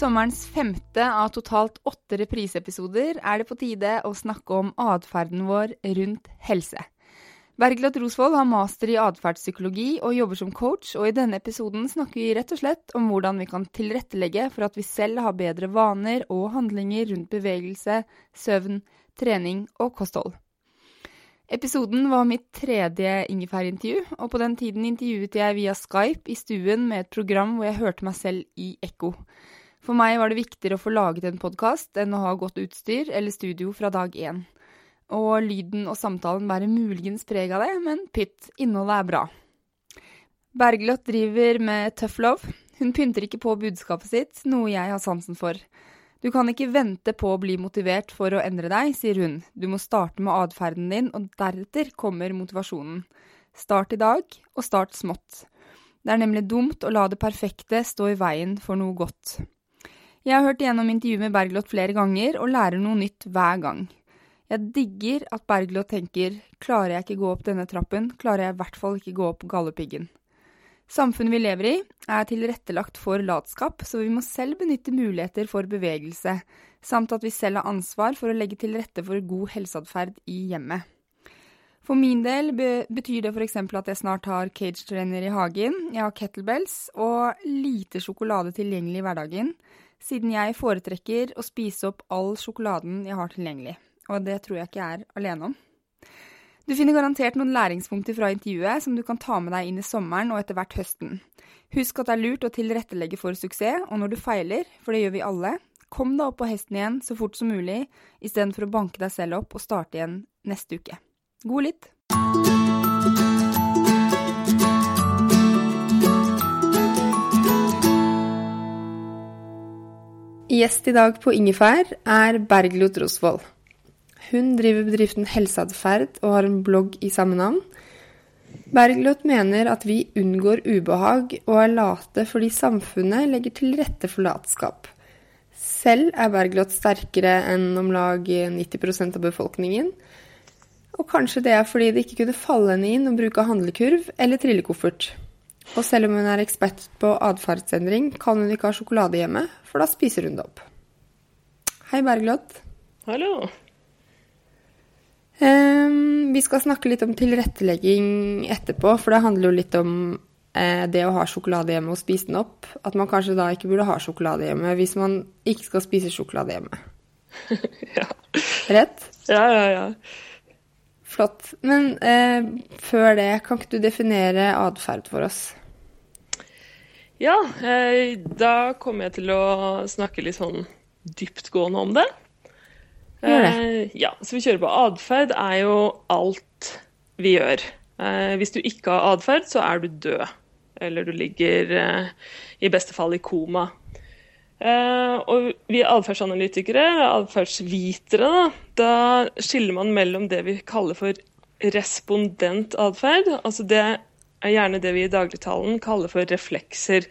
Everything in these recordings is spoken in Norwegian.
Sommerens femte av totalt åtte repriseepisoder er det på tide å snakke om atferden vår rundt helse. Bergljot Rosvold har master i atferdspsykologi og jobber som coach, og i denne episoden snakker vi rett og slett om hvordan vi kan tilrettelegge for at vi selv har bedre vaner og handlinger rundt bevegelse, søvn, trening og kosthold. Episoden var mitt tredje ingefærintervju, og på den tiden intervjuet jeg via Skype i stuen med et program hvor jeg hørte meg selv i ekko. For meg var det viktigere å få laget en podkast enn å ha godt utstyr eller studio fra dag én. Og lyden og samtalen bærer muligens preg av det, men pytt, innholdet er bra. Bergljot driver med tough love. Hun pynter ikke på budskapet sitt, noe jeg har sansen for. Du kan ikke vente på å bli motivert for å endre deg, sier hun. Du må starte med atferden din, og deretter kommer motivasjonen. Start i dag, og start smått. Det er nemlig dumt å la det perfekte stå i veien for noe godt. Jeg har hørt igjennom intervjuet med Bergljot flere ganger, og lærer noe nytt hver gang. Jeg digger at Bergljot tenker klarer jeg ikke gå opp denne trappen, klarer jeg i hvert fall ikke gå opp Galdhøpiggen. Samfunnet vi lever i, er tilrettelagt for latskap, så vi må selv benytte muligheter for bevegelse, samt at vi selv har ansvar for å legge til rette for god helseatferd i hjemmet. For min del betyr det f.eks. at jeg snart har cage-trainer i hagen, jeg har kettlebells og lite sjokolade tilgjengelig i hverdagen, siden jeg foretrekker å spise opp all sjokoladen jeg har tilgjengelig. Og det tror jeg ikke jeg er alene om. Du finner garantert noen læringspunkter fra intervjuet som du kan ta med deg inn i sommeren og etter hvert høsten. Husk at det er lurt å tilrettelegge for suksess, og når du feiler, for det gjør vi alle, kom deg opp på hesten igjen så fort som mulig, istedenfor å banke deg selv opp og starte igjen neste uke. God lytt! Gjest i dag på Ingefær er Bergljot Rosvold. Hun driver bedriften Helseatferd og har en blogg i samme navn. Bergljot mener at vi unngår ubehag og er late fordi samfunnet legger til rette for latskap. Selv er Bergljot sterkere enn om lag 90% av befolkningen. Og kanskje det er fordi det ikke kunne falle henne inn å bruke handlekurv eller trillekoffert. Og selv om hun er ekspert på atferdsendring, kan hun ikke ha sjokolade hjemme, for da spiser hun det opp. Hei, Bergljot. Hallo. Um, vi skal snakke litt om tilrettelegging etterpå, for det handler jo litt om eh, det å ha sjokolade hjemme og spise den opp. At man kanskje da ikke burde ha sjokolade hjemme hvis man ikke skal spise sjokolade hjemme. ja. Rett? Ja, ja, ja. Flott. Men eh, før det, kan ikke du definere atferd for oss? Ja, eh, da kommer jeg til å snakke litt sånn dyptgående om det. Gjør det. Eh, ja, så vi kjører på. Atferd er jo alt vi gjør. Eh, hvis du ikke har atferd, så er du død. Eller du ligger i beste fall i koma. Og vi atferdsanalytikere, atferdsvitere, da, da skiller man mellom det vi kaller for respondent atferd. Altså det er gjerne det vi i dagligtalen kaller for reflekser.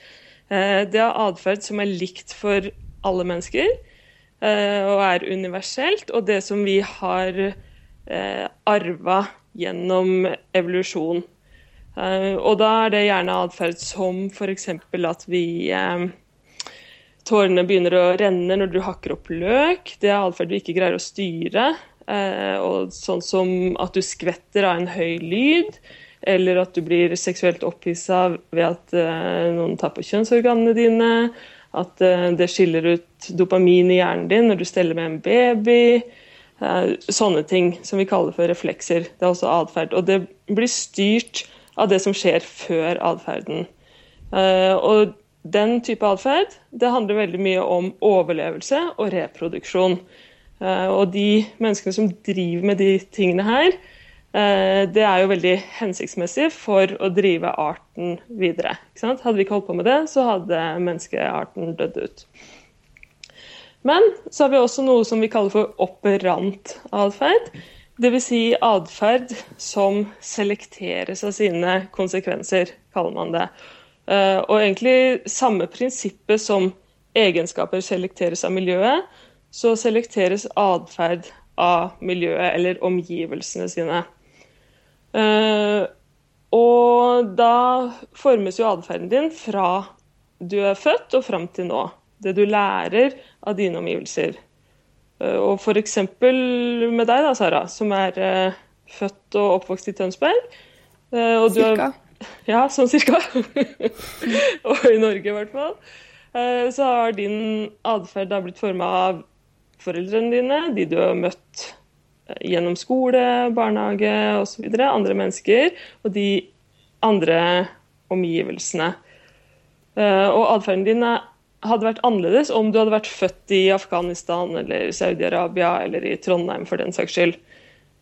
Eh, det er atferd som er likt for alle mennesker eh, og er universelt, og det som vi har arva gjennom evolusjon. Eh, og da er det gjerne atferd som f.eks. at vi eh, Tårene begynner å renne når du hakker opp løk. Det er atferd du ikke greier å styre. Eh, og sånn som at du skvetter av en høy lyd, eller at du blir seksuelt opphissa ved at noen tar på kjønnsorganene dine. At det skiller ut dopamin i hjernen din når du steller med en baby. Sånne ting som vi kaller for reflekser. Det er også atferd. Og det blir styrt av det som skjer før atferden. Eh, og den type atferd handler veldig mye om overlevelse og reproduksjon. Eh, og de menneskene som driver med de tingene her, eh, det er jo veldig hensiktsmessig for å drive arten videre. Hadde vi ikke holdt på med det, så hadde menneskearten dødd ut. Men så har vi også noe som vi kaller for operant atferd. Dvs. Si atferd som selekteres av sine konsekvenser, kaller man det. Eh, og egentlig samme prinsippet som egenskaper selekteres av miljøet, så selekteres atferd av miljøet eller omgivelsene sine. Eh, og da formes jo atferden din fra du er født og fram til nå. Det du lærer av dine omgivelser. Eh, og f.eks. med deg, da, Sara, som er uh, født og oppvokst i Tønsberg. Uh, cirka. Har, ja, sånn cirka. og i Norge, i hvert fall. Uh, så har din atferd blitt forma av foreldrene dine, de du har møtt gjennom skole, barnehage osv., andre mennesker, og de andre omgivelsene. Og atferden din hadde vært annerledes om du hadde vært født i Afghanistan eller Saudi-Arabia eller i Trondheim for den saks skyld.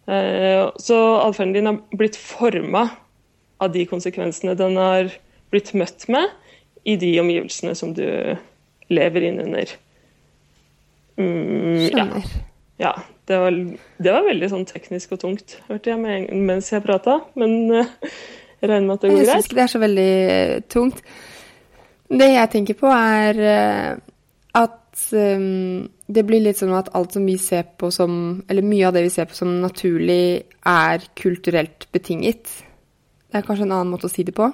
Eh, så atferden din har blitt forma av de konsekvensene den har blitt møtt med i de omgivelsene som du lever innunder. Mm, Skjønner. Ja. ja det, var, det, var, veldig sånn teknisk og tungt, hørte jeg med, mens jeg prata. Men uh, jeg regner med at det går greit. Jeg syns ikke det er så veldig tungt. Det jeg tenker på, er eh, at um, det blir litt sånn at alt som vi ser på som Eller mye av det vi ser på som naturlig, er kulturelt betinget. Det er kanskje en annen måte å si det på?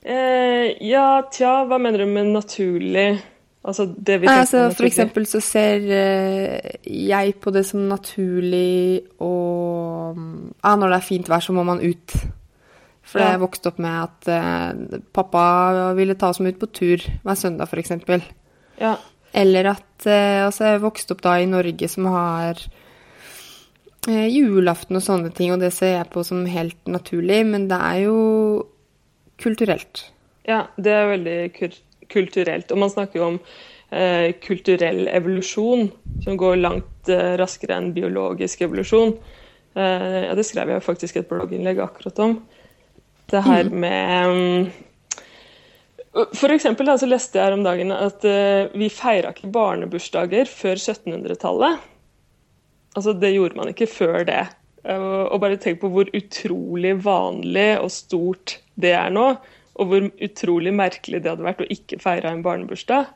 Eh, ja, tja, hva mener du med naturlig? Altså det vi tenker altså, For eksempel så ser uh, jeg på det som naturlig å ah, Når det er fint vær, så må man ut. For ja. jeg vokste opp med at uh, pappa ville ta oss med ut på tur hver søndag, f.eks. Ja. Eller at uh, Altså, jeg vokste opp da i Norge som har uh, julaften og sånne ting, og det ser jeg på som helt naturlig, men det er jo kulturelt. Ja, det er veldig kulturelt. Og man snakker jo om eh, kulturell evolusjon, som går langt eh, raskere enn biologisk evolusjon. Eh, ja, det skrev jeg faktisk et blogginnlegg akkurat om. Det her mm. med um, For eksempel da, så leste jeg her om dagen at uh, vi feira ikke barnebursdager før 1700-tallet. Altså, det gjorde man ikke før det. Uh, og bare tenk på hvor utrolig vanlig og stort det er nå. Og hvor utrolig merkelig det hadde vært å ikke feire en barnebursdag.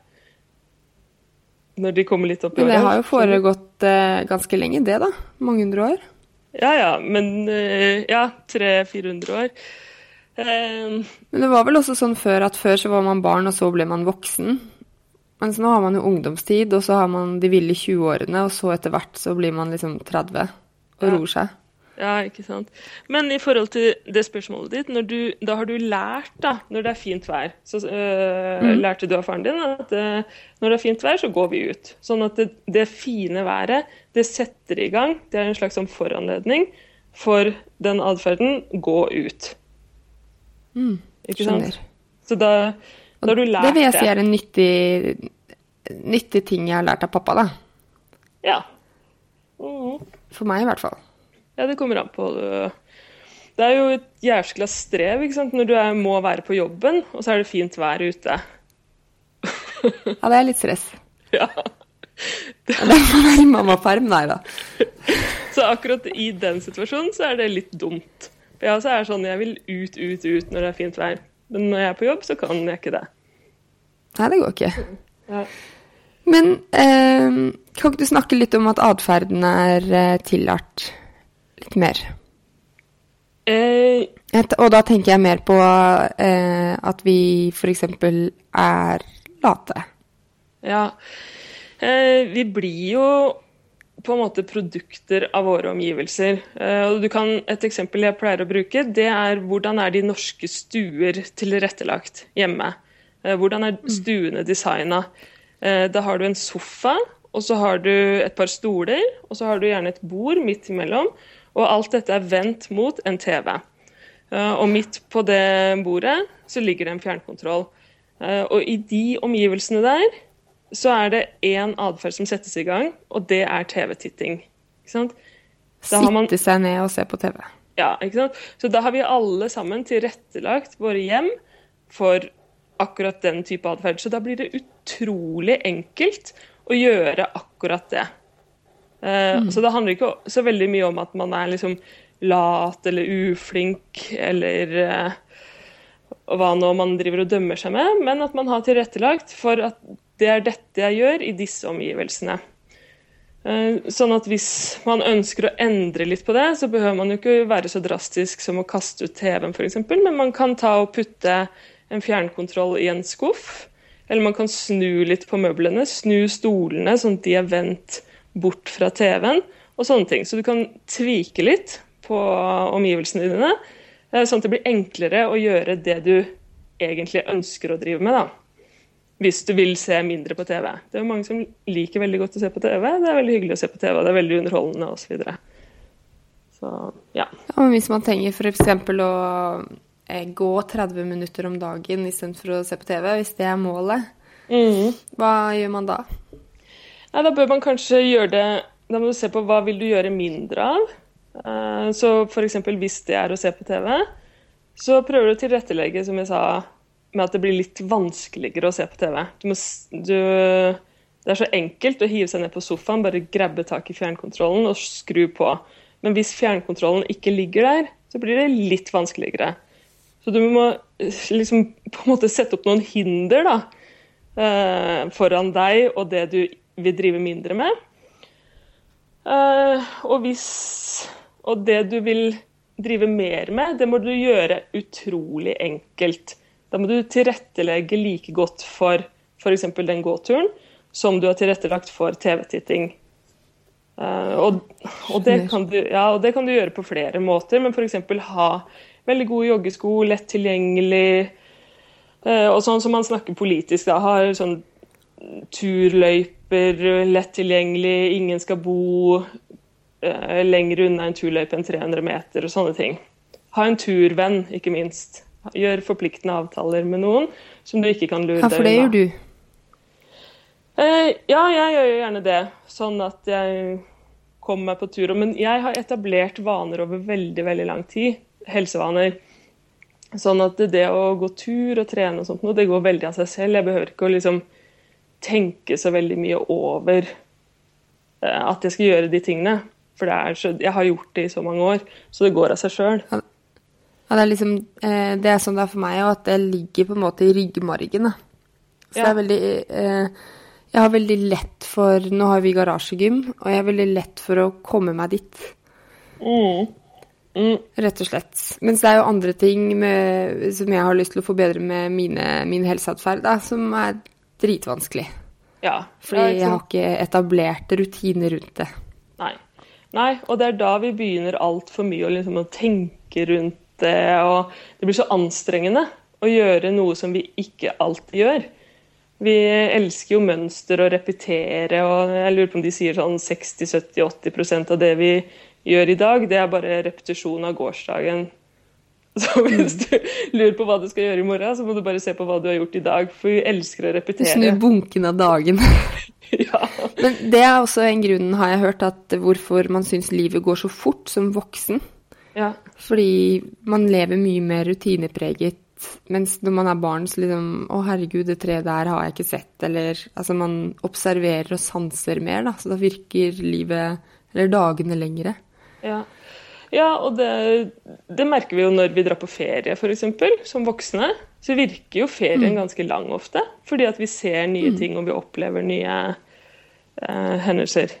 Når de kommer litt opp i året. Men det har jo foregått uh, ganske lenge, det da? Mange hundre år? Ja ja, men uh, ja, 300-400 år. Um, Men det var vel også sånn før at før så var man barn, og så ble man voksen. Mens nå har man jo ungdomstid, og så har man de ville 20-årene, og så etter hvert så blir man liksom 30 og ja. roer seg. Ja, ikke sant. Men i forhold til det spørsmålet ditt, du, da har du lært, da, når det er fint vær Så øh, mm. lærte du av faren din at øh, når det er fint vær, så går vi ut. Sånn at det, det, fine været, det setter i gang. Det er en slags sånn foranledning for den atferden gå ut. Mm, ikke sant? Så da, da har du lært det. Det vil jeg si er en nyttig, nyttig ting jeg har lært av pappa, da. Ja. Mm. For meg, i hvert fall. Ja, det kommer an på. Det er jo et jæskla strev ikke sant? når du er, må være på jobben, og så er det fint vær ute. ja, det er litt stress. Ja. Det er derfor det er mammaperm, nei da. Så akkurat i den situasjonen så er det litt dumt. For jeg også er sånn jeg vil ut, ut, ut når det er fint vær. Men når jeg er på jobb, så kan jeg ikke det. Nei, det går ikke. Ja. Men eh, kan ikke du snakke litt om at atferden er eh, tillært litt mer? Eh, og da tenker jeg mer på eh, at vi f.eks. er late. Ja. Eh, vi blir jo på en måte produkter av våre omgivelser. Eh, du kan, et eksempel jeg pleier å bruke, det er hvordan er de norske stuer tilrettelagt hjemme. Eh, hvordan er stuene designa? Eh, da har du en sofa, og så har du et par stoler, og så har du gjerne et bord midt imellom. Og alt dette er vendt mot en TV. Og midt på det bordet så ligger det en fjernkontroll. Og i de omgivelsene der så er det én atferd som settes i gang, og det er TV-titting. Sitte man... seg ned og se på TV. Ja, ikke sant. Så da har vi alle sammen tilrettelagt våre hjem for akkurat den type atferd. Så da blir det utrolig enkelt å gjøre akkurat det. Uh, mm. Så det handler ikke så veldig mye om at man er liksom lat eller uflink eller uh, hva nå man driver og dømmer seg med, men at man har tilrettelagt for at det er dette jeg gjør i disse omgivelsene. Eh, sånn at hvis man ønsker å endre litt på det, så behøver man jo ikke være så drastisk som å kaste ut TV-en f.eks., men man kan ta og putte en fjernkontroll i en skuff. Eller man kan snu litt på møblene, snu stolene sånn at de er vendt bort fra TV-en, og sånne ting. Så du kan tvike litt på omgivelsene dine, eh, sånn at det blir enklere å gjøre det du egentlig ønsker å drive med. da hvis du vil se mindre på TV. Det er jo mange som liker veldig godt å se på TV. Det er veldig hyggelig å se på TV, det er veldig underholdende osv. Så, videre. så ja. ja hvis man trenger f.eks. å eh, gå 30 minutter om dagen istedenfor å se på TV, hvis det er målet, mm. hva gjør man da? Ja, da bør man kanskje gjøre det Da må du se på hva vil du gjøre mindre av. Uh, så f.eks. hvis det er å se på TV, så prøver du å tilrettelegge, som jeg sa med at det blir litt vanskeligere å se på TV. Du må, du, det er så enkelt å hive seg ned på sofaen, bare grabbe tak i fjernkontrollen og skru på. Men hvis fjernkontrollen ikke ligger der, så blir det litt vanskeligere. Så du må liksom på en måte sette opp noen hinder da, eh, foran deg og det du vil drive mindre med. Eh, og, hvis, og det du vil drive mer med, det må du gjøre utrolig enkelt. Da må du tilrettelegge like godt for f.eks. den gåturen som du har tilrettelagt for TV-titting. Uh, og, og, det du, ja, og, det kan du, gjøre på flere måter, men f.eks. ha veldig gode joggesko, lett tilgjengelig, uh, og sånn som man snakker politisk, da, har sånn turløyper lett tilgjengelig, ingen skal bo uh, lenger unna en turløype enn 300 meter og sånne ting. Ha en turvenn, ikke minst gjør forpliktende avtaler med noen som du ikke kan lure deg unna. Ja, for det gjør du? Eh, ja, jeg gjør jo gjerne det. Sånn at jeg kommer meg på tur. Men jeg har etablert vaner over veldig, veldig lang tid. Helsevaner. Sånn at det å gå tur og trene og sånt, det går veldig av seg selv. Jeg behøver ikke å liksom tenke så veldig mye over eh, at jeg skal gjøre de tingene. For så, jeg har gjort det i så mange år, så det går av seg sjøl. Ja, det er liksom eh, Det er sånn det er for meg, òg, at det ligger på en måte i ryggmargen. Da. Så ja. det er veldig eh, Jeg har veldig lett for Nå har vi garasjegym, og jeg har veldig lett for å komme meg dit. Mm. Mm. Rett og slett. Mens det er jo andre ting med, som jeg har lyst til å forbedre med mine, min helseatferd, som er dritvanskelig. Ja. Fordi jeg har ikke etablert rutiner rundt det. Nei. Nei, og det er da vi begynner altfor mye å, liksom, å tenke rundt det, og det blir så anstrengende å gjøre noe som vi ikke alltid gjør. Vi elsker jo mønster og repetere, og jeg lurer på om de sier sånn 60-70-80% av det vi gjør i dag, det er bare repetisjon av gårsdagen. Så hvis du lurer på hva du skal gjøre i morgen, så må du bare se på hva du har gjort i dag. For vi elsker å repetere. Snu bunken av dagen. ja. Men det er også en grunn, har jeg hørt, at hvorfor man syns livet går så fort som voksen. Ja. Fordi man lever mye mer rutinepreget. Mens når man er barn, så liksom Å, herregud, det treet der har jeg ikke sett. Eller altså, man observerer og sanser mer, da. Så da virker livet, eller dagene, lengre. Ja. Ja, og det, det, merker vi jo når vi drar på ferie, f.eks. Som voksne. Så virker jo ferien mm. ganske lang ofte. Fordi at vi ser nye mm. ting og vi opplever nye eh, hendelser.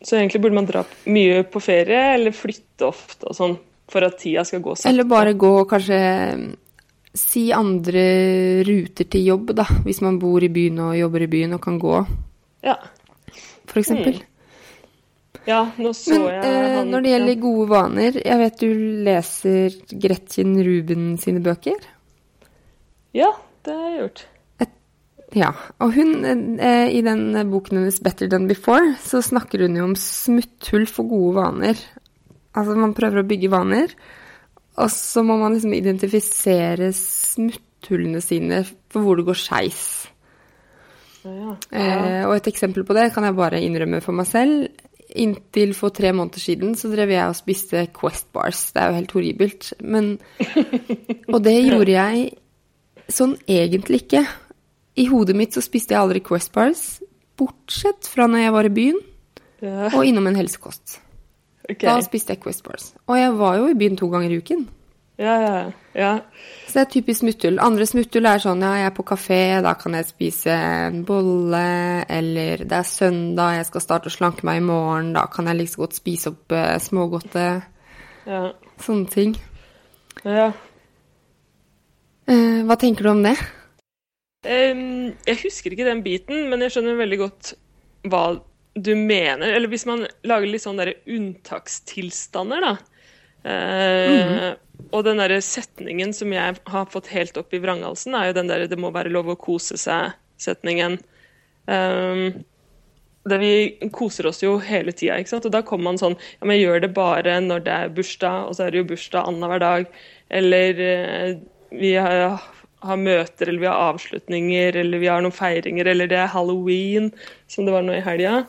Så egentlig burde man dra mye på ferie, eller flytte ofte og sånn for at tida skal gå sakte. Eller bare gå og kanskje mm, si andre ruter til jobb, da. Hvis man bor i byen og jobber i byen og kan gå, Ja. for eksempel. Ja, nå så Men jeg eh, han når det gjelder gode vaner Jeg vet du leser Gretchen Ruben sine bøker? Ja, det har jeg gjort. Ja. Og hun, eh, i den boken hennes 'Better Than Before', så snakker hun jo om smutthull for gode vaner. Altså man prøver å bygge vaner, og så må man liksom identifisere smutthullene sine for hvor det går skeis. Ja, ja. Eh, og et eksempel på det kan jeg bare innrømme for meg selv. Inntil for tre måneder siden så drev jeg og spiste Quest bars. Det er jo helt horribelt. Men Og det gjorde jeg sånn egentlig ikke. I hodet mitt så spiste jeg aldri Quest bars, bortsett fra når jeg var i byen Ja, og innom en helsekost. Okay. Da spiste jeg Quest bars. Og jeg var jo i byen to ganger i uken. Ja, ja, ja. Så det er typisk smutthull. Andre smutthull er sånn ja, jeg er på kafé, da kan jeg spise en bolle, eller det er søndag, jeg skal starte å slanke meg i morgen, da kan jeg like liksom godt spise opp uh, smågodtet. ja. Sånne ting. ja. Uh, hva tenker du om det? Um, jeg husker ikke den biten, men jeg skjønner veldig godt hva du mener. Eller hvis man lager litt sånn derre unntakstilstander, da. Eh, Og den derre setningen som jeg har fått helt opp i vranghalsen, er jo den derre 'det må være lov å kose seg'-setningen. Um, det vi koser oss jo hele tida. Og da kommer man sånn Ja, men gjør det bare når det er bursdag, og så er det jo bursdag annenhver dag. Eller eh, vi har, har møter, eller vi har avslutninger, eller vi har noen feiringer, eller det er halloween, som det var nå i helga.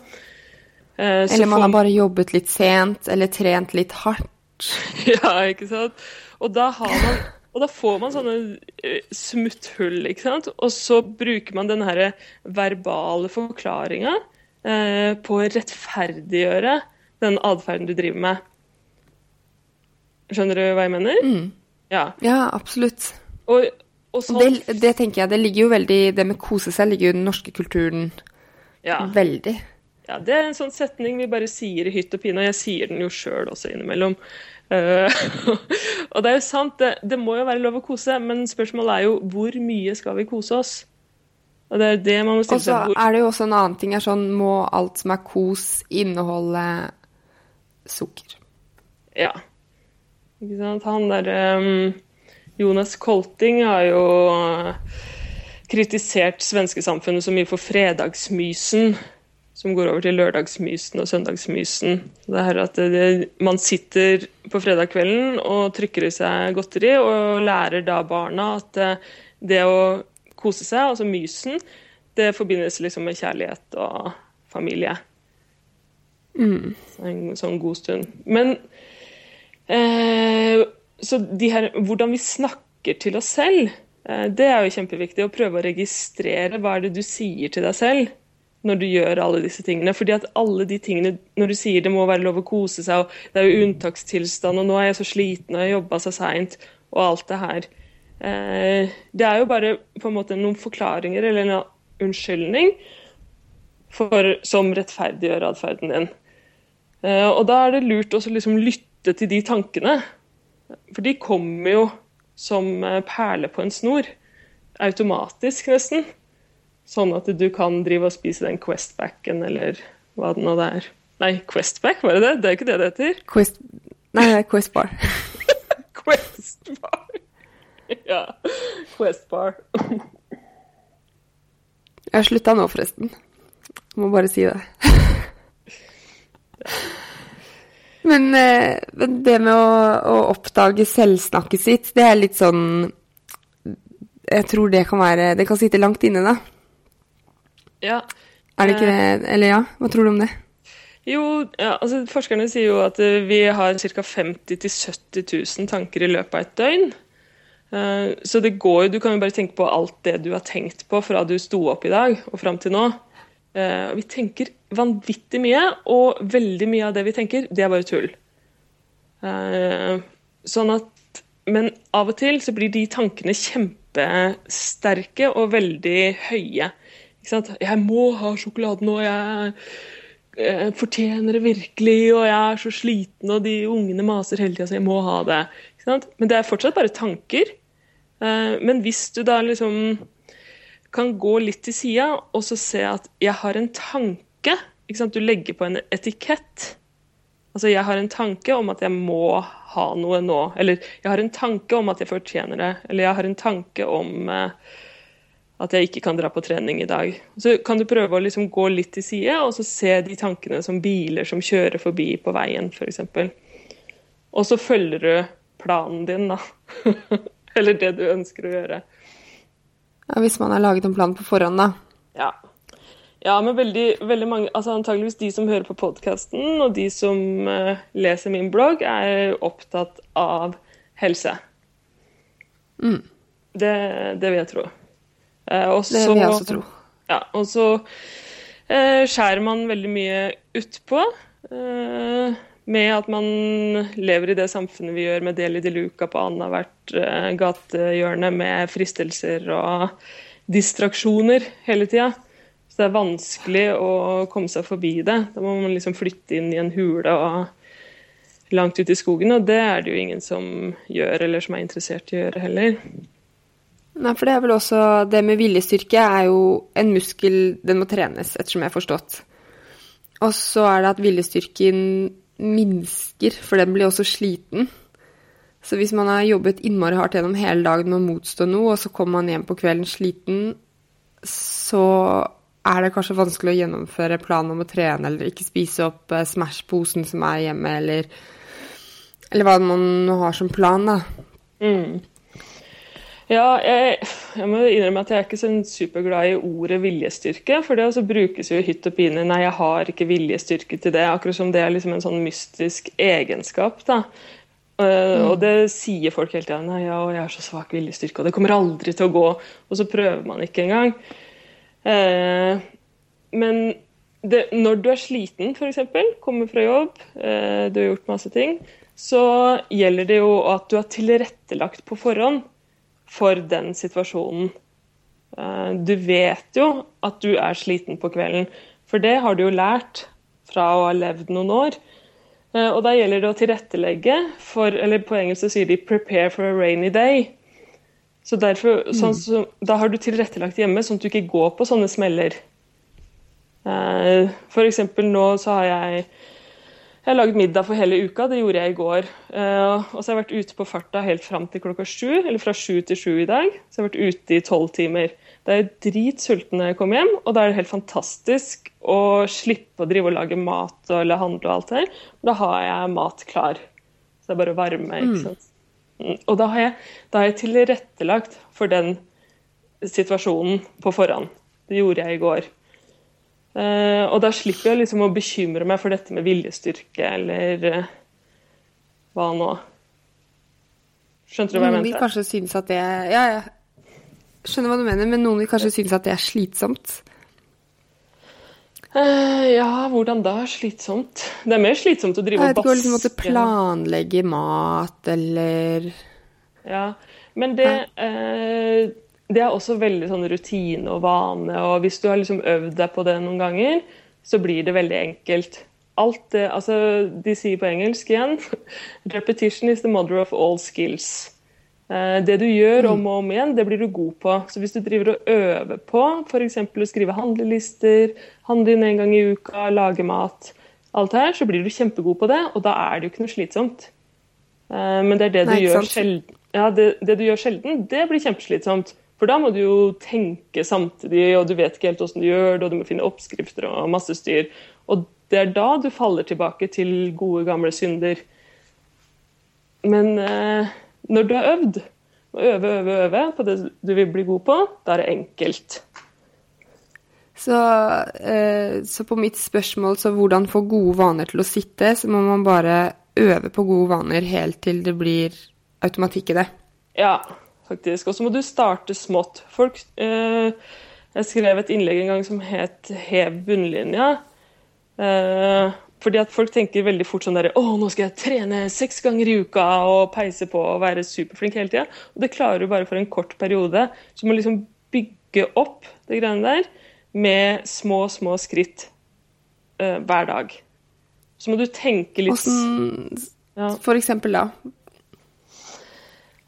Eh, Eller man får- har bare jobbet litt sent, eller trent litt hardt. Ja, ikke sant? Og da, har man, og da får man sånne eh, smutthull, ikke sant? Og så bruker man den herre verbale forklaringa eh, på å rettferdiggjøre den atferden du driver med. Skjønner du hva jeg mener? Ja. Ja, absolutt. Og, og så... Det, det tenker jeg, det ligger jo veldig Det med kose seg ligger jo i den norske kulturen ja. veldig. Ja, det er en sånn setning vi bare sier i hytt og pine, og jeg sier den jo sjøl også innimellom. Eh, og det er jo sant, det, det må jo være lov å kose, men spørsmålet er jo hvor mye skal vi kose oss? Og det er det man må Og stille så seg hvor... er det jo også en annen ting er sånn Må alt som er kos, inneholde sukker? Ja. Ikke sant? Han der um, Jonas Kolting har jo uh, kritisert svenskesamfunnet så mye for fredagsmysen, som går over til lørdagsmysen og søndagsmysen. Det her at det, Man sitter på fredagskvelden og trykker i seg godteri, og lærer da barna at uh, det å kose seg, altså mysen, det forbindes liksom med kjærlighet og familie. En sånn god stund. Men Eh, så de her, hvordan vi snakker til oss selv, eh, det er jo kjempeviktig. Å prøve å registrere hva er det du sier til deg selv når du gjør alle disse tingene. Fordi at alle de tingene, når du sier det må være lov å kose seg, og det er jo unntakstilstand, og nå er jeg så sliten, og jeg har jobba så seint, og alt det her. Eh, det er jo bare på en måte noen forklaringer eller en unnskyldning for, som rettferdiggjør atferden din. Eh, og da er det lurt å liksom lytte til de tankene. For de kommer jo som eh, perler på en snor. Automatisk, nesten. Sånn at du kan drive og spise den Questbacken, eller hva det nå er. Nei, Questback, var det det? Det er ikke det det heter. Quest... Nei, det er Questbar. Questbar. ja. Questbar. Jeg har slutta nå, forresten. Jeg må bare si det. Men, eh, men det med å, å oppdage selvsnakket sitt, det er litt sånn Jeg tror det kan være Det kan sitte langt inne, da. Ja. Er det ikke det? Eller ja? Hva tror du om det? Jo, ja, altså forskerne sier jo at eh, vi har ca. 50 000-70 000 tanker i løpet av et døgn. Eh, Så det går jo, du kan jo bare tenke på alt det du har tenkt på fra du sto opp i dag og fram til nå. Eh, Vi tenker vanvittig mye, og veldig mye av det vi tenker, det er bare tull. Eh, Sånn at, men av og til så blir de tankene kjempesterke og veldig høye. Jeg må ha sjokolade nå, jeg eh, fortjener det virkelig, og jeg er så sliten, og de ungene maser hele tida, så jeg må ha det. Men det er fortsatt bare tanker. Eh, men hvis du da liksom kan gå litt til sida og så se at jeg har en tanke Du legger på en etikett. Altså, jeg har en tanke om at jeg må ha noe nå. Eller jeg har en tanke om at jeg fortjener det. Eller jeg har en tanke om eh, at jeg ikke kan dra på trening i dag. Så kan du prøve å liksom gå litt til side og så se de tankene som biler som kjører forbi på veien, f.eks. Og så følger du planen din, da. Eller det du ønsker å gjøre. Ja, Hvis man har laget en plan på forhånd, da. Ja. Ja, men veldig, veldig mange, altså antageligvis de som hører på podkasten og de som uh, leser min blogg, er opptatt av helse. Mm. Det, det, vil jeg tro. Uh, også, det vil jeg også tro. Ja, og så uh, skjærer man veldig mye utpå. Uh, med at man lever i det samfunnet vi gjør med del i de luka på annethvert gatehjørne med fristelser og distraksjoner hele tida. Så det er vanskelig å komme seg forbi det. Da må man liksom flytte inn i en hule og langt ut i skogen, og det er det jo ingen som gjør, eller som er interessert i å gjøre heller. Nei, for det er vel også Det med viljestyrke er jo en muskel den må trenes, ettersom jeg har forstått. Og så er det at viljestyrken minsker, for den blir også sliten. Så hvis man har jobbet innmari hardt gjennom hele dagen å motstå noe, og så kommer man hjem på kvelden sliten, så er det kanskje vanskelig å gjennomføre planen om å trene eller ikke spise opp eh, Smash-posen som er hjemme, eller, eller hva man har som plan, da. Mm. Ja, jeg, jeg, må innrømme at jeg er ikke sånn superglad i ordet viljestyrke. For det også brukes jo i hytt og pine. Nei, jeg har ikke viljestyrke til det. Akkurat som det er liksom en sånn mystisk egenskap. da. Uh, mm. Og det sier folk hele tida. Nei, ja, jeg har så svak viljestyrke, og det kommer aldri til å gå. Og så prøver man ikke engang. Eh, men det, når du er sliten, f.eks., kommer fra jobb, eh, du har gjort masse ting, så gjelder det jo at du har tilrettelagt på forhånd for den situasjonen. Eh, du vet jo at du er sliten på kvelden, for det har du jo lært fra å ha levd noen år. Eh, og da gjelder det å tilrettelegge for Eller på engelsk så sier de 'prepare for a rainy day'. Så derfor, mm. sånn, så, Da har du tilrettelagt hjemme, sånn at du ikke går på sånne smeller. Eh, F.eks. nå så har jeg jeg har laget middag for hele uka, det gjorde jeg i går. Uh, og så har jeg vært ute på farta helt fram til klokka sju, eller fra sju til sju i dag. Så jeg har vært ute i tolv timer. Da er jeg dritsulten når jeg kommer hjem, og da er det helt fantastisk å slippe å drive og lage mat eller handle og alt det der. Da har jeg mat klar. Så det er bare å varme, ikke mm. sant. Mm. Og da har, jeg, da har jeg tilrettelagt for den situasjonen på forhånd. Det gjorde jeg i går. Uh, og da slipper jeg liksom å bekymre meg for dette med viljestyrke eller uh, hva nå. Skjønte du hva jeg mente? Noen vil kanskje synes at det Ja, jeg skjønner hva du mener, men noen vil kanskje synes at det er slitsomt? Ja, hvordan da? Slitsomt? Det er mer slitsomt å drive og baske. Jeg vet ikke, liksom måtte planlegge mat eller Ja, men det det er også veldig sånn rutine og vane. og Hvis du har liksom øvd deg på det noen ganger, så blir det veldig enkelt. Alt det, altså De sier på engelsk igjen Repetition is the mother of all skills. Eh, det du gjør om og om igjen, det blir du god på. Så hvis du driver og øver på f.eks. å skrive handlelister, handle inn en gang i uka, lage mat, alt her, så blir du kjempegod på det, og da er det jo ikke noe slitsomt. Eh, men det er det du Nei, gjør sjelden. Ja, det, det, du gjør sjelden, det blir kjempeslitsomt. For da må du jo tenke samtidig, og du vet ikke helt hvordan du gjør det, og du må finne oppskrifter og masse styr. Og det er da du faller tilbake til gode, gamle synder. Men eh, når du har øvd, og øve, øve, øve på det du vil bli god på, da er det enkelt. Så, eh, så, på mitt spørsmål så hvordan få gode vaner til å sitte, så må man bare øve på gode vaner helt til det blir automatikk i det. Ja, faktisk. Og så må du starte smått. Folk, eh, jeg skrev et innlegg en gang som het 'Hev bunnlinja'. Eh, fordi at folk tenker veldig fort sånn derre Å, nå skal jeg trene seks ganger i uka og peise på og være superflink hele tida. Og det klarer du bare for en kort periode. Så du må liksom bygge opp det greiene der med små, små skritt. eh, hver dag. Så må du tenke litt Åssen Ja. For eksempel da?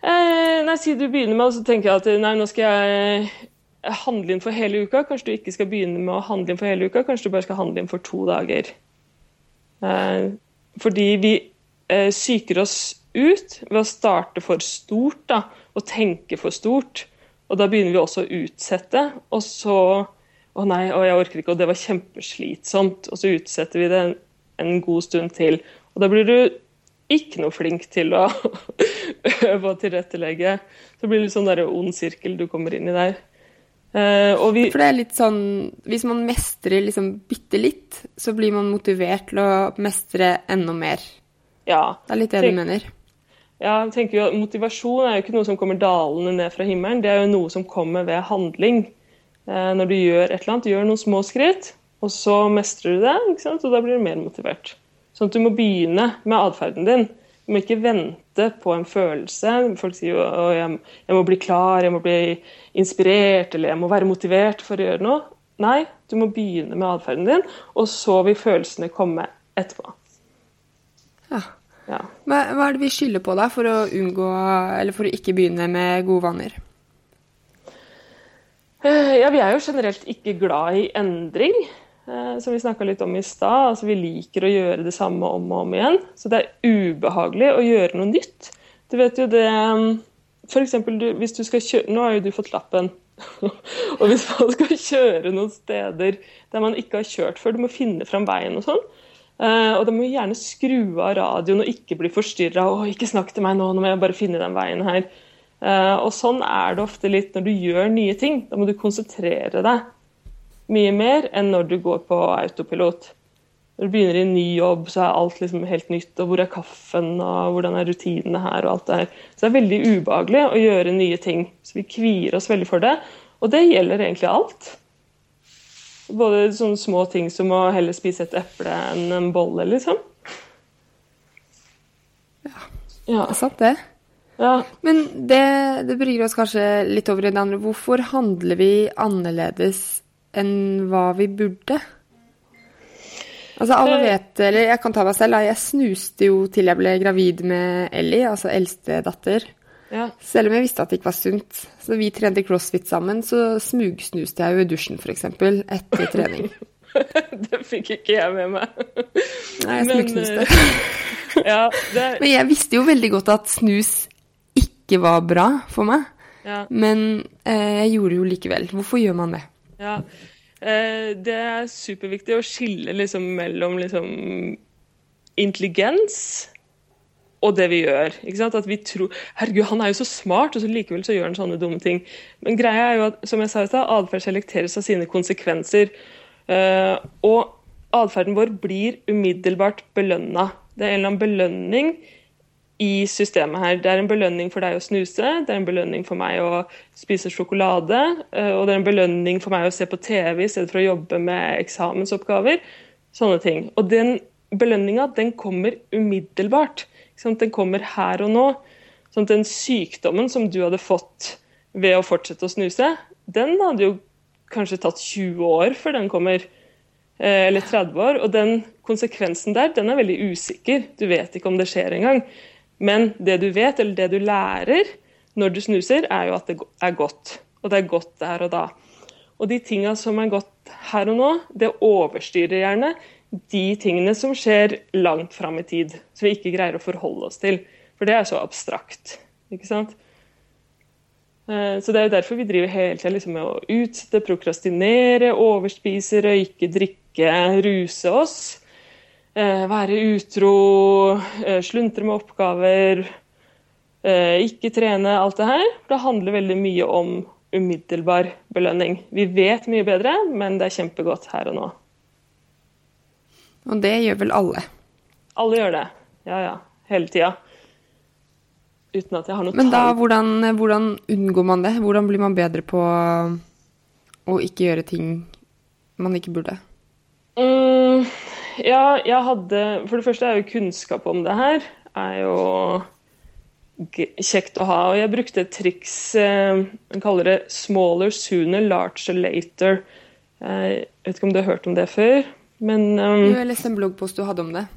Eh, nei, Si du begynner med, og så tenker jeg at nei, nå skal jeg handle inn for hele uka. Kanskje du ikke skal begynne med å handle inn for hele uka, kanskje du bare skal handle inn for to dager. Eh, fordi vi eh, psyker oss ut ved å starte for stort da, og tenke for stort. Og da begynner vi også å utsette, og så Å nei, å, jeg orker ikke, og det var kjempeslitsomt. Og så utsetter vi det en, en god stund til. Og da blir du ikke noe flink til å øve og tilrettelegge. Så blir det litt sånn der ond sirkel du kommer inn i der. Uh, vi, For det er litt sånn Hvis man mestrer liksom bitte litt, så blir man motivert til å mestre enda mer. ja, Det er litt det du mener? ja, jeg tenker jo Motivasjon er jo ikke noe som kommer dalende ned fra himmelen, det er jo noe som kommer ved handling. Uh, når du gjør et eller annet, du gjør noen små skritt, og så mestrer du det, ikke sant? og da blir du mer motivert. Sånn at du må begynne med atferden din. Du må ikke vente på en følelse. Folk sier jo at jeg, jeg må bli klar, jeg må bli inspirert, eller jeg må være motivert for å gjøre noe. Nei, du må begynne med atferden din, og så vil følelsene komme etterpå. Ja. Ja. Hva, hva er det vi skylder på da, for å unngå Eller for å ikke begynne med gode vaner? Eh, Ja, vi er jo generelt ikke glad i endring, som vi snakka litt om i stad. Altså, vi liker å gjøre det samme om og om igjen. Så det er ubehagelig å gjøre noe nytt. Du vet jo det F.eks. For eksempel, hvis du skal kjøre Nå har jo du fått lappen. og hvis man skal kjøre noen steder der man ikke har kjørt før, du må finne fram veien og sånn. Uh, og da må du gjerne skru av radioen og ikke bli forstyrra. 'Å, ikke snakk til meg nå, nå må jeg bare finne den veien her'. Uh, og sånn er det ofte litt når du gjør nye ting. Da må du konsentrere deg mye mer enn når du går på autopilot. Når du begynner i en ny jobb, så er alt liksom helt nytt. Og hvor er kaffen, og hvordan er rutinene her, og alt det her. Så det er veldig ubehagelig å gjøre nye ting. Så vi kvier oss veldig for det. Og det gjelder egentlig alt. Både sånne små ting som å heller spise et eple enn en bolle, liksom. Ja. Det er sant, det. ja. Men det, det bringer oss kanskje litt over i det andre. Hvorfor handler vi annerledes enn hva vi burde? Altså, alle vet, eller jeg kan ta meg selv, da. Jeg snuste jo til jeg ble gravid med Ellie, altså eldste datter. ja. Selv om jeg visste at det ikke var sunt. Så vi trente crossfit sammen, så smugsnuste jeg jo i dusjen, f.eks. etter trening. Det fikk ikke jeg med meg. Nei, jeg Men, smugsnuste. eh, Ja, det, Men jeg visste jo veldig godt at snus ikke var bra for meg. ja, Men eh, jeg gjorde det jo likevel. Hvorfor gjør man det? Ja. Eh, Det er superviktig å skille liksom mellom liksom intelligens og det vi gjør. At vi tror Herregud, han er jo så smart, og så likevel så gjør han sånne dumme ting. Men greia er jo at som jeg sa i stad, atferd selekteres av sine konsekvenser. Eh, og atferden vår blir umiddelbart belønna. Det er en eller annen belønning i systemet her. Det er en belønning for deg å snuse, det er en belønning for meg å spise sjokolade, eh, og det er en belønning for meg å se på TV i stedet for å jobbe med eksamensoppgaver. Sånne ting. Og den belønninga, den kommer umiddelbart. Den kommer her og nå. Sånn at den sykdommen som du hadde fått ved å fortsette å snuse, den hadde jo kanskje tatt 20 år før den kommer. Eh, Eller 30 år. Og den konsekvensen der, den er veldig usikker. Du vet ikke om det skjer engang. Men det du vet, eller det du lærer når du snuser, er jo at det er godt. Og det er godt der og da. Og de tinga som er godt her og nå, det overstyrer gjerne de tingene som skjer langt fram i tid, som vi ikke greier å forholde oss til. For det er så abstrakt. ikke sant? Eh, Så Det er jo derfor vi driver hele tida liksom med å utsette, prokrastinere, overspise, røyke, drikke, ruse oss. Eh, Være utro, eh, sluntre med oppgaver, eh, ikke trene, alt det her. Det handler veldig mye om umiddelbar belønning. Vi vet mye bedre, men det er kjempegodt her og nå. Og det gjør vel alle. Alle gjør det. Ja, ja. Hele tida. Uten at jeg har noe Men da, hvordan, hvordan unngår man det? Hvordan blir man bedre på å ikke gjøre ting man ikke burde? Mm, ja, jeg hadde For det første er jo kunnskap om det her er jo kjekt å ha. Og jeg brukte et triks eh, Man kaller det 'smaller sooner, larger later'. Eh, Jeg vet ikke om du har hørt om det før? Men um, Du har lest en bloggpost du hadde om det.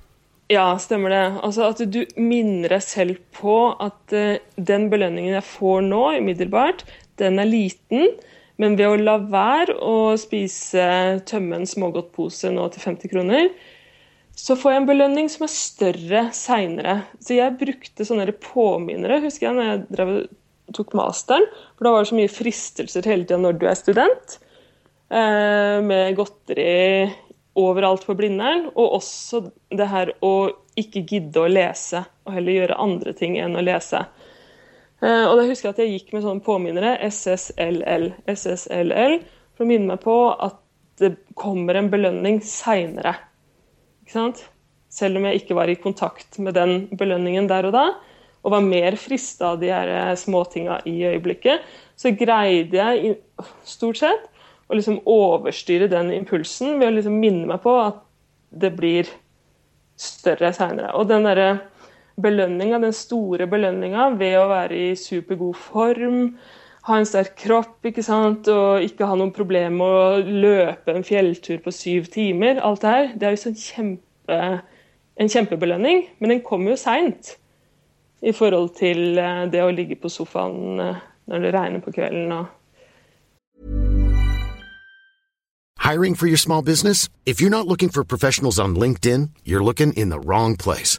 Ja, stemmer det. Altså At du minner deg selv på at uh, den belønningen jeg får nå, umiddelbart, den er liten. Men ved å la være å spise, tømme en smågodtpose nå til 50 kroner, så får jeg en belønning som er større seinere. Så jeg brukte sånne påminnere, husker jeg, når jeg drev, tok masteren. For da var det så mye fristelser hele tida når du er student. Eh, med godteri overalt på Blindern. Og også det her å ikke gidde å lese, og heller gjøre andre ting enn å lese. Eh, og da husker jeg at jeg gikk med sånne påminnere, SSLL, SSLL, for å minne meg på at det kommer en belønning seinere. Selv om jeg ikke var i kontakt med den belønningen der og da, og var mer frista av de her eh, småtinga i øyeblikket, så greide jeg stort sett å liksom overstyre den impulsen ved å liksom minne meg på at det blir større seinere. Og den derre belønninga, den store belønninga ved å være i supergod form, ha en sterk kropp ikke sant? og ikke ha noen problemer med å løpe en fjelltur på syv timer. Alt det her. Det er jo sånn kjempe, en kjempebelønning, men den kommer jo seint i forhold til eh, det å ligge på sofaen eh, når det regner på kvelden. og Hiring for your small business? If you're not looking for professionals on LinkedIn, you're looking in the wrong place.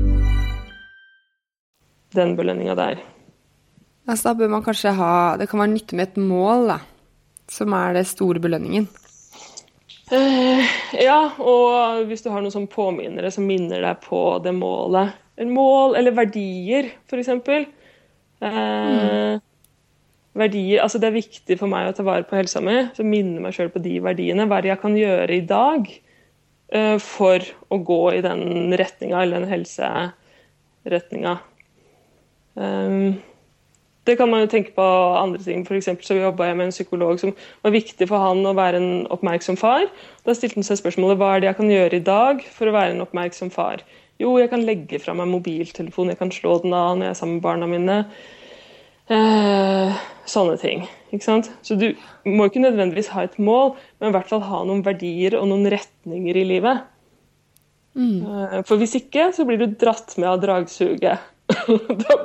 Den belønninga der. Altså, da bør man kanskje ha Det kan være nyttig med et mål, da. Som er det store belønningen. Eh, ja, og hvis du har noen sånn påminnere som minner deg på det målet En mål eller verdier, f.eks. Eh, mm. Verdier, altså Det er viktig for meg å ta vare på helsa mi. Så minne meg sjøl på de verdiene. Hva er det jeg kan gjøre i dag eh, for å gå i den retninga, eller den helseretninga. Um, det kan man jo tenke på andre ting. For så jobba jeg med en psykolog som var viktig for han å være en oppmerksom far. Da stilte han seg spørsmålet hva er det jeg kan gjøre i dag for å være en oppmerksom far. Jo, jeg kan legge fra meg mobiltelefonen, jeg kan slå den av når jeg er sammen med barna mine. Eh, sånne ting. ikke sant? Så du må ikke nødvendigvis ha et mål, men i hvert fall ha noen verdier og noen retninger i livet. Mm. Eh, for hvis ikke, så blir du dratt med av dragsuget. da,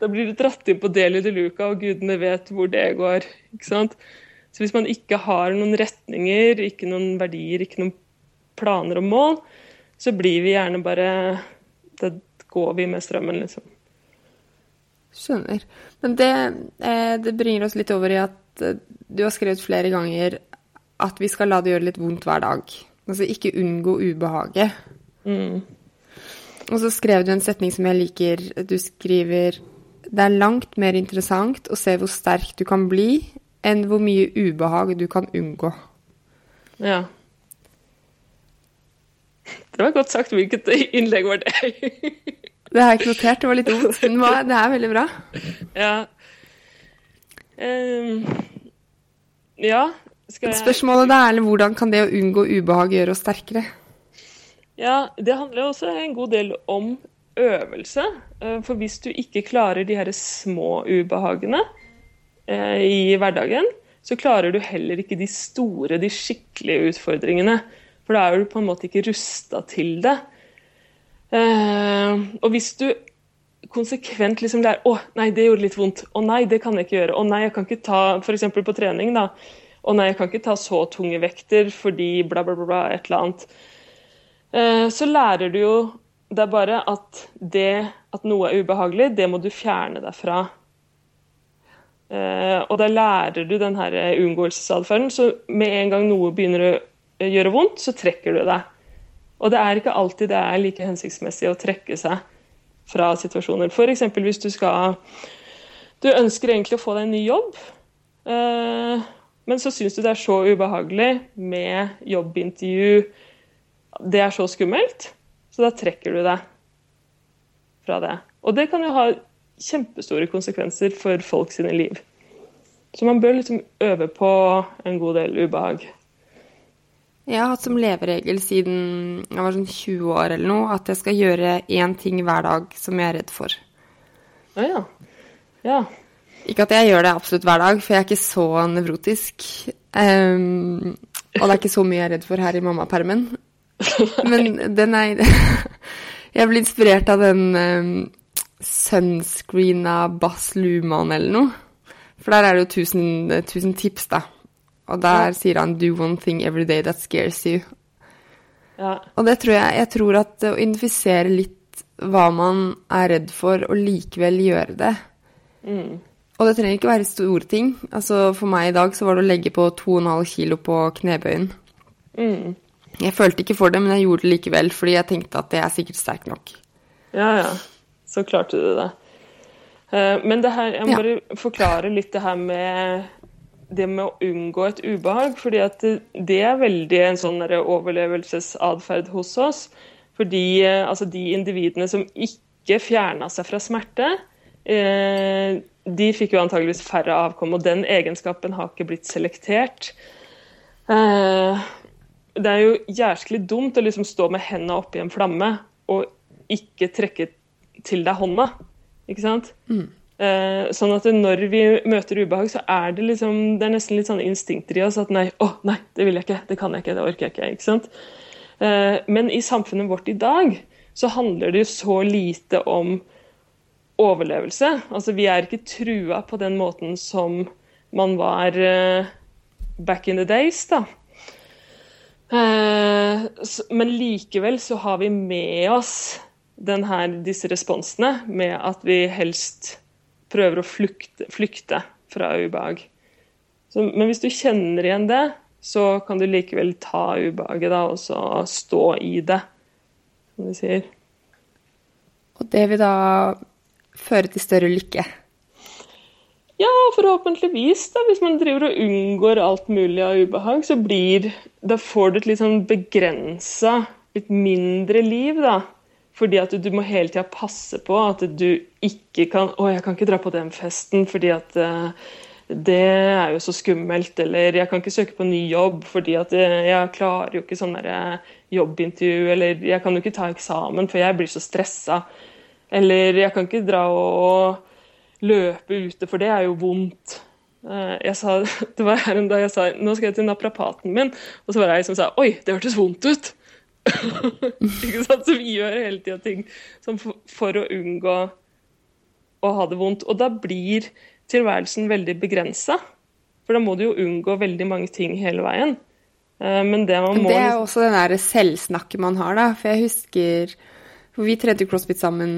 da, blir du dratt inn på Deli de luka, og gudene vet hvor det går. ikke sant? Så hvis man ikke har noen retninger, ikke noen verdier, ikke noen planer og mål, så blir vi gjerne bare Da går vi med strømmen, liksom. Skjønner. Men det, eh, det bringer oss litt over i at eh, du har skrevet flere ganger at vi skal la det gjøre litt vondt hver dag. Altså ikke unngå ubehaget. Mm. Og så skrev du en setning som jeg liker. Du skriver Det er langt mer interessant å se hvor sterk du kan bli, enn hvor mye ubehag du kan unngå. Ja. Det var godt sagt. Hvilket innlegg var det? det har jeg ikke notert. Det var litt dumt. Men det er veldig bra. Ja. Um, ja. Skal jeg Spørsmålet er hvordan kan det å unngå ubehag gjøre oss sterkere? Ja, Det handler også en god del om øvelse. Eh, for hvis du ikke klarer de her små ubehagene eh, i hverdagen, så klarer du heller ikke de store, de skikkelige utfordringene. For da er du på en måte ikke rusta til det. Eh, og hvis du konsekvent liksom lærer å nei, det gjorde litt vondt. Å nei, det kan jeg ikke gjøre. Å nei, jeg kan ikke ta f.eks. på trening, da. Å nei, jeg kan ikke ta så tunge vekter fordi bla, bla, bla, bla et eller annet. Eh, så lærer du jo er bare at det at noe er ubehagelig, det må du fjerne deg fra. Eh, og da lærer du den her unngåelsesatferden. Så med en gang noe begynner å gjøre vondt, så trekker du deg. Og det er ikke alltid det er like hensiktsmessig å trekke seg fra situasjoner. F.eks. hvis du skal Du ønsker egentlig å få deg en ny jobb, eh, men så syns du det er så ubehagelig med jobbintervju. Det er så skummelt, så da trekker du deg fra det. Og det kan jo ha kjempestore konsekvenser for folk sine liv. Så man bør liksom øve på en god del ubehag. Jeg har hatt som leveregel siden jeg var sånn 20 år eller noe, at jeg skal gjøre én ting hver dag som jeg er redd for. Ja, ja. ja. Ikke at jeg gjør det absolutt hver dag, for jeg er ikke så nevrotisk. Um, og det er ikke så mye jeg er redd for her i mammapermen. Men den er Jeg blir inspirert av den um, sunscreen av Bass Luman eller noe. For der er det jo 1000, 1000 tips, da. Og der ja. sier han 'do one thing every day that scares you'. Ja. Og det tror jeg Jeg tror at å identifisere litt hva man er redd for, og likevel gjøre det mm. Og det trenger ikke være store ting. Altså For meg i dag så var det å legge på 2,5 kilo på knebøyen. Mm. Jeg følte ikke for det, men jeg gjorde det likevel, fordi jeg tenkte at det er sikkert sterkt nok. Ja, ja. Så klarte du det. Eh, men det her, jeg må ja. bare forklare litt det her med det med å unngå et ubehag. fordi at det er veldig en sånn overlevelsesatferd hos oss. Fordi eh, altså, de individene som ikke fjerna seg fra smerte, eh, de fikk jo antageligvis færre avkom, og den egenskapen har ikke blitt selektert. Eh, det er jo jæsklig dumt å liksom stå med hendene oppi en flamme og ikke trekke til deg hånda. Ikke sant? Mm. Eh, sånn at når vi møter ubehag, så er det liksom Det er nesten litt sånn instinkter i oss at nei, å nei, det vil jeg ikke, det kan jeg ikke, det orker jeg ikke. ikke sant? Eh, men i samfunnet vårt i dag så handler det jo så lite om overlevelse. Altså vi er ikke trua på den måten som man var eh, back in the days, da. Eh, men likevel så har vi med oss her, disse responsene med at vi helst prøver å flykte, flykte fra ubehag. Så, men hvis du kjenner igjen det, så kan du likevel ta ubehaget da, og så stå i det, som de sier. Og det vil da føre til større lykke? Ja, forhåpentligvis. da, Hvis man driver og unngår alt mulig av ubehag, så blir Da får du et litt sånn begrensa, litt mindre liv, da. Fordi at du, du må hele tida passe på at du ikke kan Å, jeg kan ikke dra på den festen fordi at uh, det er jo så skummelt. Eller jeg kan ikke søke på ny jobb fordi at uh, jeg klarer jo ikke sånn jobbintervju. Eller jeg kan jo ikke ta eksamen for jeg blir så stressa. Eller jeg kan ikke dra og løpe ute, for det er jo vondt. Eh, jeg sa, det var her en dag jeg sa nå skal jeg til naprapaten min, og så var det ei som sa oi, det hørtes vondt ut. ikke sant? Så vi gjør hele tida ting for, for, å unngå å ha det vondt. Og da blir tilværelsen veldig begrensa. For da må du jo unngå veldig mange ting hele veien. Eh, men det man må Det er også den derre selvsnakket man har, da. For jeg husker for vi trente crossfit sammen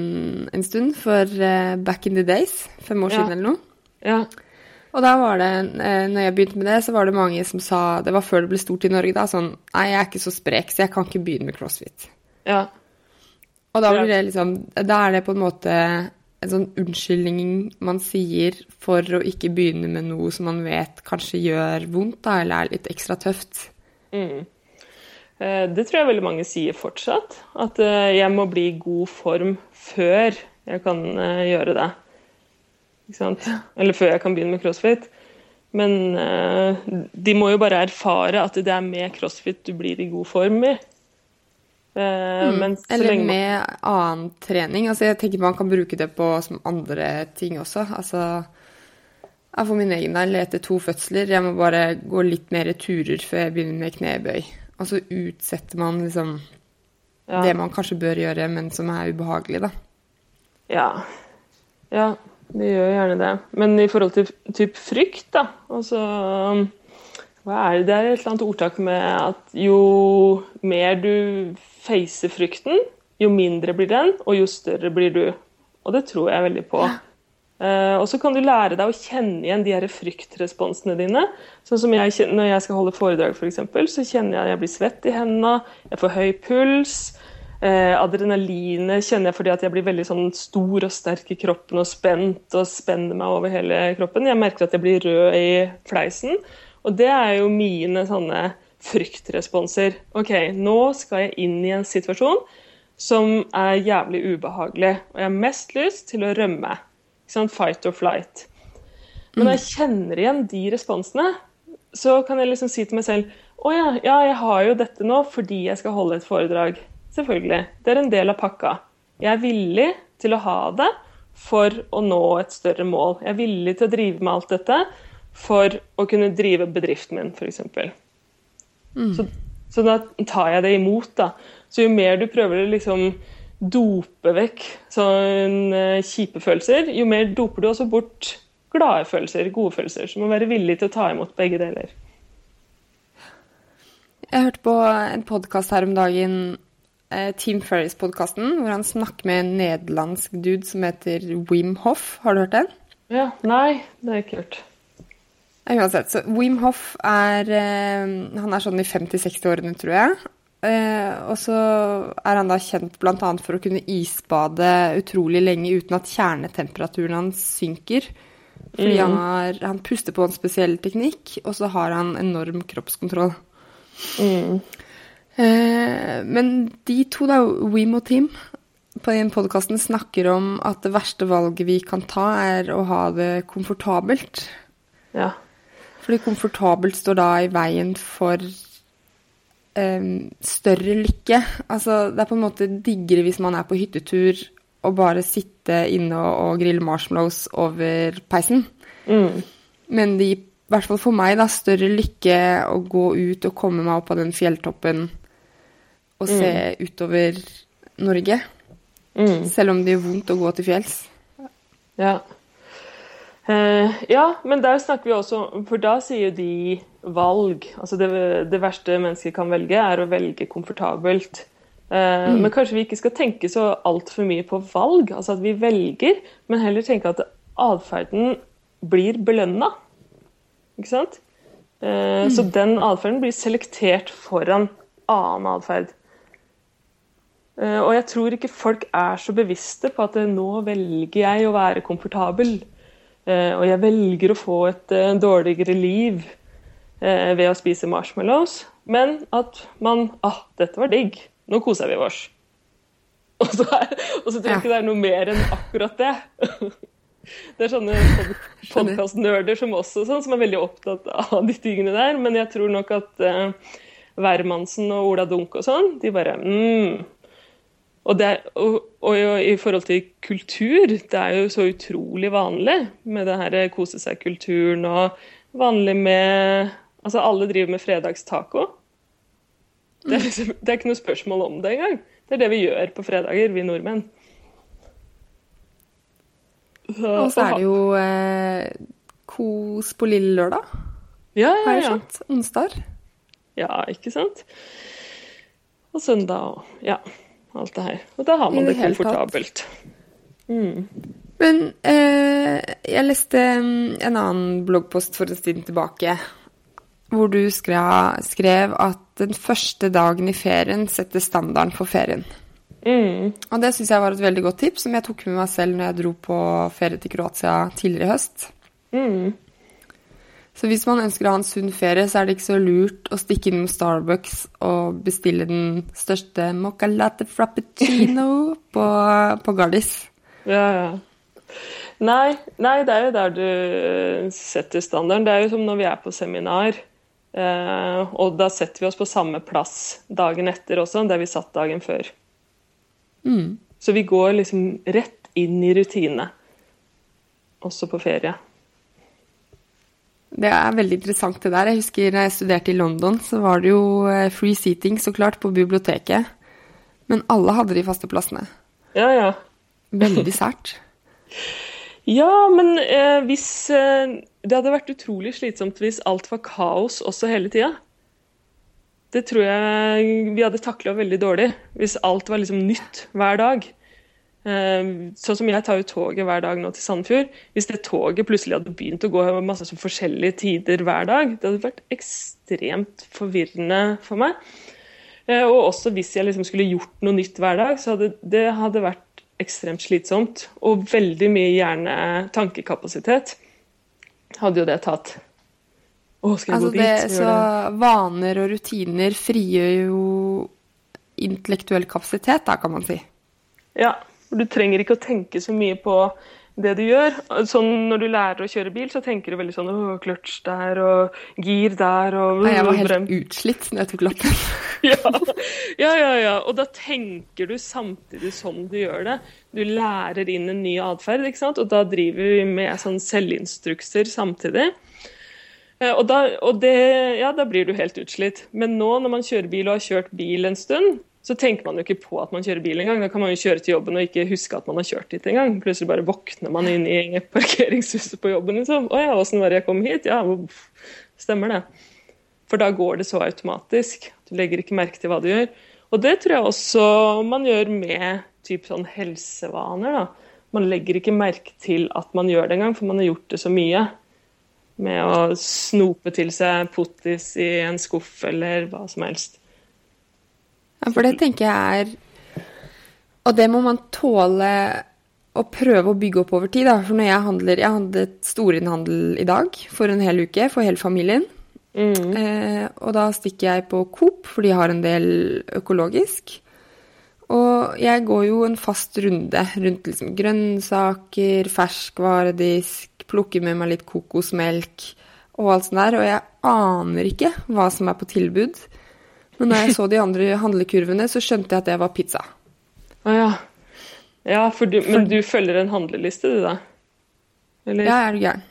en stund for uh, back in the days. Fem år ja. siden eller noe. Ja. Og da var det, uh, når jeg begynte med det, så var det mange som sa Det var før det ble stort i Norge, da. Sånn Nei, jeg er ikke så sprek, så jeg kan ikke begynne med crossfit. Ja. Og da blir det liksom Da er det på en måte en sånn unnskyldning man sier for å ikke begynne med noe som man vet kanskje gjør vondt, da, eller er litt ekstra tøft. Mm. Eh, det tror jeg veldig mange sier fortsatt. At eh, jeg må bli i god form før jeg kan eh, gjøre det. Eller før jeg kan begynne med crossfit. Men de må jo bare erfare at det er med crossfit du blir i god form i. Mm. Eller lenge... med annen trening. Altså, jeg tenker man kan bruke det på som andre ting også. Altså, for min egen del, etter to fødsler, jeg må bare gå litt mer turer før jeg begynner med knebøy. Og så utsetter man liksom ja. det man kanskje bør gjøre, men som er ubehagelig, da. Ja. Ja, det gjør gjerne det. Men i forhold til typ frykt, da Altså hva er det? det er et eller annet ordtak med at jo mer du facer frykten, jo mindre blir den, og jo større blir du. Og det tror jeg veldig på. Uh, og så kan du lære deg å kjenne igjen de her fryktresponsene dine. Sånn som jeg, Når jeg skal holde foredrag, for eksempel, så kjenner jeg at jeg blir svett i hendene, jeg får høy puls. Uh, adrenalinet kjenner jeg fordi at jeg blir veldig sånn stor og sterk i kroppen og spent og spenner meg over hele kroppen. Jeg merker at jeg blir rød i fleisen. Og det er jo mine sånne fryktresponser. OK, nå skal jeg inn i en situasjon som er jævlig ubehagelig, og jeg har mest lyst til å rømme. Fight or flight. Men når jeg kjenner igjen de responsene, så kan jeg liksom si til meg selv å ja, ja, jeg har jo dette nå fordi jeg skal holde et foredrag. Selvfølgelig. Det er en del av pakka. Jeg er villig til å ha det for å nå et større mål. Jeg er villig til å drive med alt dette for å kunne drive bedriften min, f.eks. Mm. Så, så da tar jeg det imot, da. Så jo mer du prøver å liksom dope vekk sånne eh, kjipe følelser, jo mer doper du også bort glade følelser, gode følelser. Så du må være villig til å ta imot begge deler. Jeg hørte på en podkast her om dagen, eh, Team Ferries-podkasten, hvor han snakker med en nederlandsk dude som heter Wim Hoff. Har du hørt den? Ja. Nei, det har jeg ikke hørt. Uansett, så Wim Hoff er eh, Han er sånn i 50-60-årene, tror jeg. Eh, og så er han da kjent bl.a. for å kunne isbade utrolig lenge uten at kjernetemperaturen hans synker. Fordi mm. han, har, han, puster på en spesiell teknikk, og så har han enorm kroppskontroll. Mm. Eh, men de to, da, Wim og Tim, på den podkasten snakker om at det verste valget vi kan ta, er å ha det komfortabelt. Ja. Fordi komfortabelt står da i veien for større lykke. Altså, det er på en måte diggere hvis man er på hyttetur og bare sitte inne og, grille marshmallows over peisen. Mm. Men det gir i hvert fall for meg da, større lykke å gå ut og komme meg opp på den fjelltoppen og se mm. utover Norge. Mm. Selv om det gjør vondt å gå til fjells. Ja. Uh, ja, men der snakker vi også For da sier de valg. Altså det, det verste mennesket kan velge, er å velge komfortabelt. Uh, mm. Men kanskje vi ikke skal tenke så altfor mye på valg, altså at vi velger, men heller tenke at atferden blir belønna. Ikke sant? Uh, mm. Så den atferden blir selektert foran annen atferd. og jeg tror ikke folk er så bevisste på at nå velger jeg å være komfortabel. Eh, og jeg velger å få et eh, dårligere liv eh, ved å spise marshmallows. Men at man Ah, dette var digg. Nå koser vi oss. Og så, er, og så tror jeg ikke det er noe mer enn akkurat det. Det er sånne podkastnerder som også sånn, som er veldig opptatt av de tingene der. Men jeg tror nok at uh, Wermansen og Ola Dunk og sånn, de bare mm, og, det, og, og, i forhold til kultur, det er jo så utrolig vanlig med det her kose seg-kulturen og vanlig med Altså alle driver med fredagstaco. Det er, liksom, det er ikke noe spørsmål om det engang. Det er det vi gjør på fredager, vi nordmenn. Så, og så er det jo eh, kos på lille lørdag. Ja, ja, ja. Onsdag. Ja, ikke sant. Og søndag og Ja alt det her. Og da har man det, det komfortabelt. Mm. Men eh, jeg leste mm, en annen bloggpost for en stund tilbake hvor du skrev, skrev, at den første dagen i ferien setter standarden for ferien. Mm. Og det syns jeg var et veldig godt tips, som jeg tok med meg selv når jeg dro på ferie til Kroatia tidligere i høst. Mm. Så hvis man ønsker å ha en sunn ferie, så er det ikke så lurt å stikke innom Starbucks og bestille den største moca latte frappuccino på, på Gardis. Ja, ja. Nei, nei, det er jo der du setter standarden. Det er jo som når vi er på seminar. Eh, og da setter vi oss på samme plass dagen etter også, der vi satt dagen før. Mm. Så vi går liksom rett inn i rutine, også på ferie. Det er veldig interessant det der. Jeg husker da jeg studerte i London, så var det jo eh, free seating så klart på biblioteket. Men alle hadde de faste plassene. Ja, ja. Veldig sært. ja, men eh, hvis eh, Det hadde vært utrolig slitsomt hvis alt var kaos også hele tida. det tror jeg vi hadde takla veldig dårlig hvis alt var liksom nytt hver dag. Eh, sånn som jeg tar jo toget hver dag nå til Sandefjord. Hvis det toget plutselig hadde begynt å gå masse forskjellige tider hver dag, det hadde vært ekstremt forvirrende for meg. Eh, og også hvis jeg liksom skulle gjort noe nytt hver dag, så hadde det hadde vært ekstremt slitsomt. Og veldig mye hjerne-tankekapasitet hadde jo det tatt. Å, skal jeg Altså gå dit? det, så vaner og rutiner frigjør jo intellektuell kapasitet, da, kan man si. Ja, du trenger ikke å tenke så mye på det du gjør. Sånn Når du lærer å kjøre bil, så tenker du veldig sånn Å, kløtsj der og gir der og Nei, Jeg var brem- helt utslitt når jeg tok lappen. ja. ja, ja, ja. Og da tenker du samtidig som du gjør det. Du lærer inn en ny atferd, ikke sant? og da driver vi med sånn selvinstrukser samtidig. Eh, Og, da, og det, ja, da blir du helt utslitt. Men nå når man kjører bil og har kjørt bil en stund, så tenker man jo ikke på at man kjører bil engang. Da kan man jo kjøre til jobben og ikke huske at man har kjørt dit engang. Plutselig bare våkner man inn i parkeringshuset på jobben. liksom. 'Å ja, åssen var det jeg kom hit?' Ja, stemmer det. For da går det så automatisk. Du legger ikke merke til hva du gjør. Og det tror jeg også man gjør med typ sånn helsevaner. da. Man legger ikke merke til at man gjør det engang, for man har gjort det så mye. Med å snope til seg pottis i en skuff eller hva som helst. Ja, for det tenker jeg er Og det må man tåle å prøve å bygge opp over tid. Da. For når jeg handler Jeg handlet storinnhandel i dag for en hel uke for hele familien. Eh, og da stikker jeg på Coop, for de har en del økologisk. Og jeg går jo en fast runde rundt liksom grønnsaker, ferskvaredisk, plukker med meg litt kokosmelk og alt sånt der. Og jeg aner ikke hva som er på tilbud. Men når jeg så de andre handlekurvene, så skjønte jeg at det var pizza. Å ja. Ja, for du, men du følger en handleliste, du, da? Eller? Ja, er du gæren.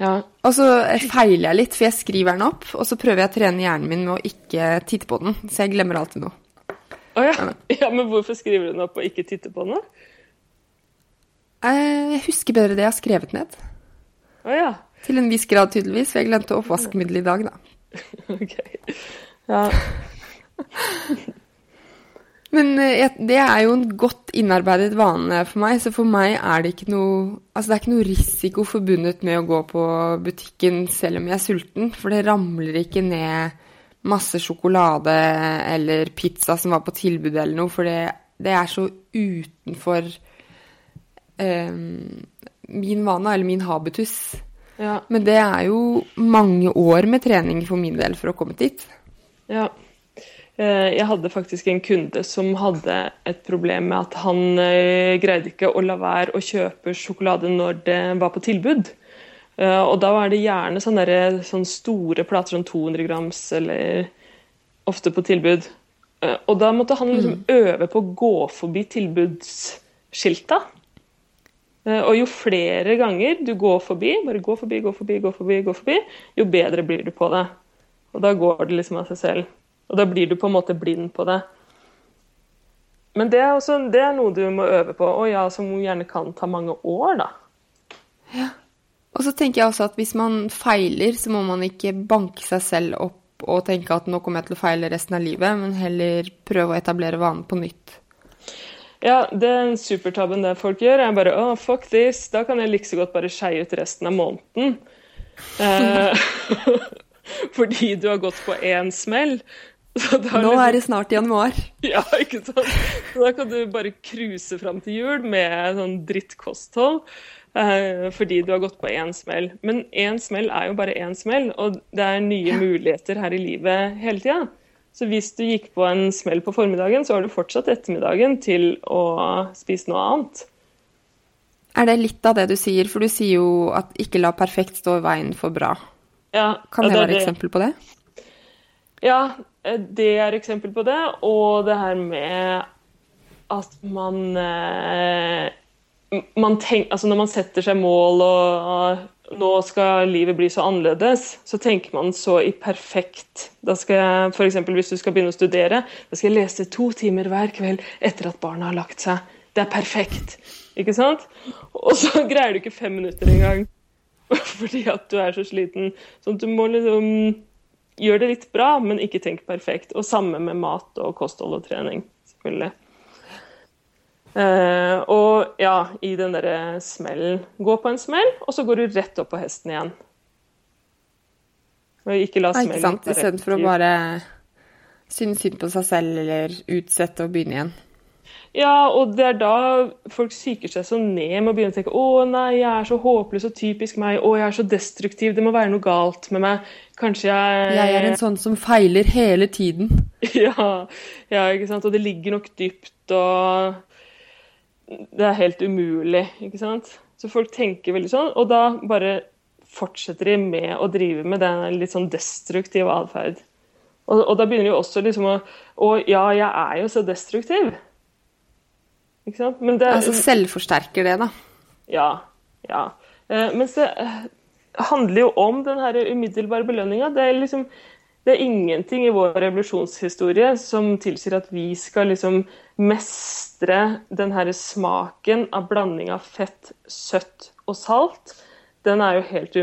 Ja. Og så feiler jeg litt, for jeg skriver den opp, og så prøver jeg å trene hjernen min med å ikke titte på den. Så jeg glemmer alltid noe. Å ja. ja. Men hvorfor skriver du den opp og ikke titter på den? da? Eh, Jeg husker bedre det jeg har skrevet ned. Å ja. Til en viss grad, tydeligvis. For jeg glemte oppvaskmiddelet i dag, da. Ok. Ja. Men eh, det er jo en godt innarbeidet vane for meg, så for meg er det ikke noe Altså det er ikke noe risiko forbundet med å gå på butikken selv om jeg er sulten, for det ramler ikke ned masse sjokolade eller pizza som var på tilbud eller noe, for det, det er så utenfor eh, min vane, eller min habitus. Ja. Men det er jo mange år med trening for min del for å komme dit. Ja. Eh, Jeg hadde faktisk en kunde som hadde et problem med at han eh, greide ikke å la være å kjøpe sjokolade når det var på tilbud. Eh, Og da var det gjerne sånne, der, sånne store plater, sånn 200 grams, eller ofte på tilbud. Og da måtte han liksom øve på å gå forbi tilbudsskilta. Og jo flere ganger du går forbi, bare gå forbi, gå forbi, gå forbi, gå forbi, jo bedre blir du på det. Og da går det liksom av seg selv. Og da blir du på en måte blind på det. Men det er, også, det er noe du må øve på, og ja, som gjerne kan ta mange år, da. Ja. Og så tenker jeg også at hvis man feiler, så må man ikke banke seg selv opp og tenke at nå kommer jeg til å feile resten av livet, men heller prøve å etablere vanen på nytt. Ja, det er en supertabben det folk gjør. er bare oh, fuck this, da kan jeg like så godt bare skeie ut resten av måneden. Eh, fordi du har gått på én smell. Så da Nå liksom- er det snart januar. Ja, ikke sant? Så da kan du bare cruise fram til jul med sånn drittkosthold. eh, fordi du har gått på én smell. Men én smell er jo bare én smell, og det er nye muligheter her i livet hele tida. Så hvis du gikk på en smell på formiddagen, så har du fortsatt ettermiddagen til å spise noe annet. Er det litt av det du sier? For du sier jo at ikke la perfekt stå i veien for bra. Ja, Kan det, det være et eksempel på det? Ja, det er eksempel på det. Og det her med at man eh, man tenk, altså Når man setter seg mål og, og nå skal livet bli så annerledes, så tenker man så i perfekt Da skal jeg, for eksempel Hvis du skal begynne å studere, da skal jeg lese to timer hver kveld etter at barna har lagt seg. Det er perfekt. Ikke sant? Og så greier du ikke fem minutter engang fordi at du er så sliten. Sånn at du må liksom gjøre det litt bra, men ikke tenk perfekt. Og samme med mat og kosthold og trening, selvfølgelig. Uh, og ja, i den derre smellen Gå på en smell, og så går du rett opp på hesten igjen. Og ikke la smellen Ikke sant. Istedenfor å bare synes synd på seg selv eller utsette og begynne igjen. Ja, og det er da folk psyker seg så ned med å begynne å tenke å nei, jeg er så håpløs og typisk meg, å jeg er så destruktiv, det må være noe galt med meg. Kanskje jeg Jeg er en sånn som feiler hele tiden. Ja, ja ikke sant. Og det ligger nok dypt, og det er helt umulig, ikke sant. Så folk tenker veldig sånn, og da bare fortsetter de med å drive med den litt sånn destruktive atferd. Og, og, da begynner de også liksom å Å ja, jeg er jo så destruktiv. Ikke sant? Men det Altså selvforsterker det, da. Ja. Ja. Eh, mens det eh, handler jo om den her umiddelbare belønninga. Det liksom det er ingenting i vår revolusjonshistorie som tilsier at vi skal liksom mestre den her smaken av blanding av fett, søtt og salt. Den er jo helt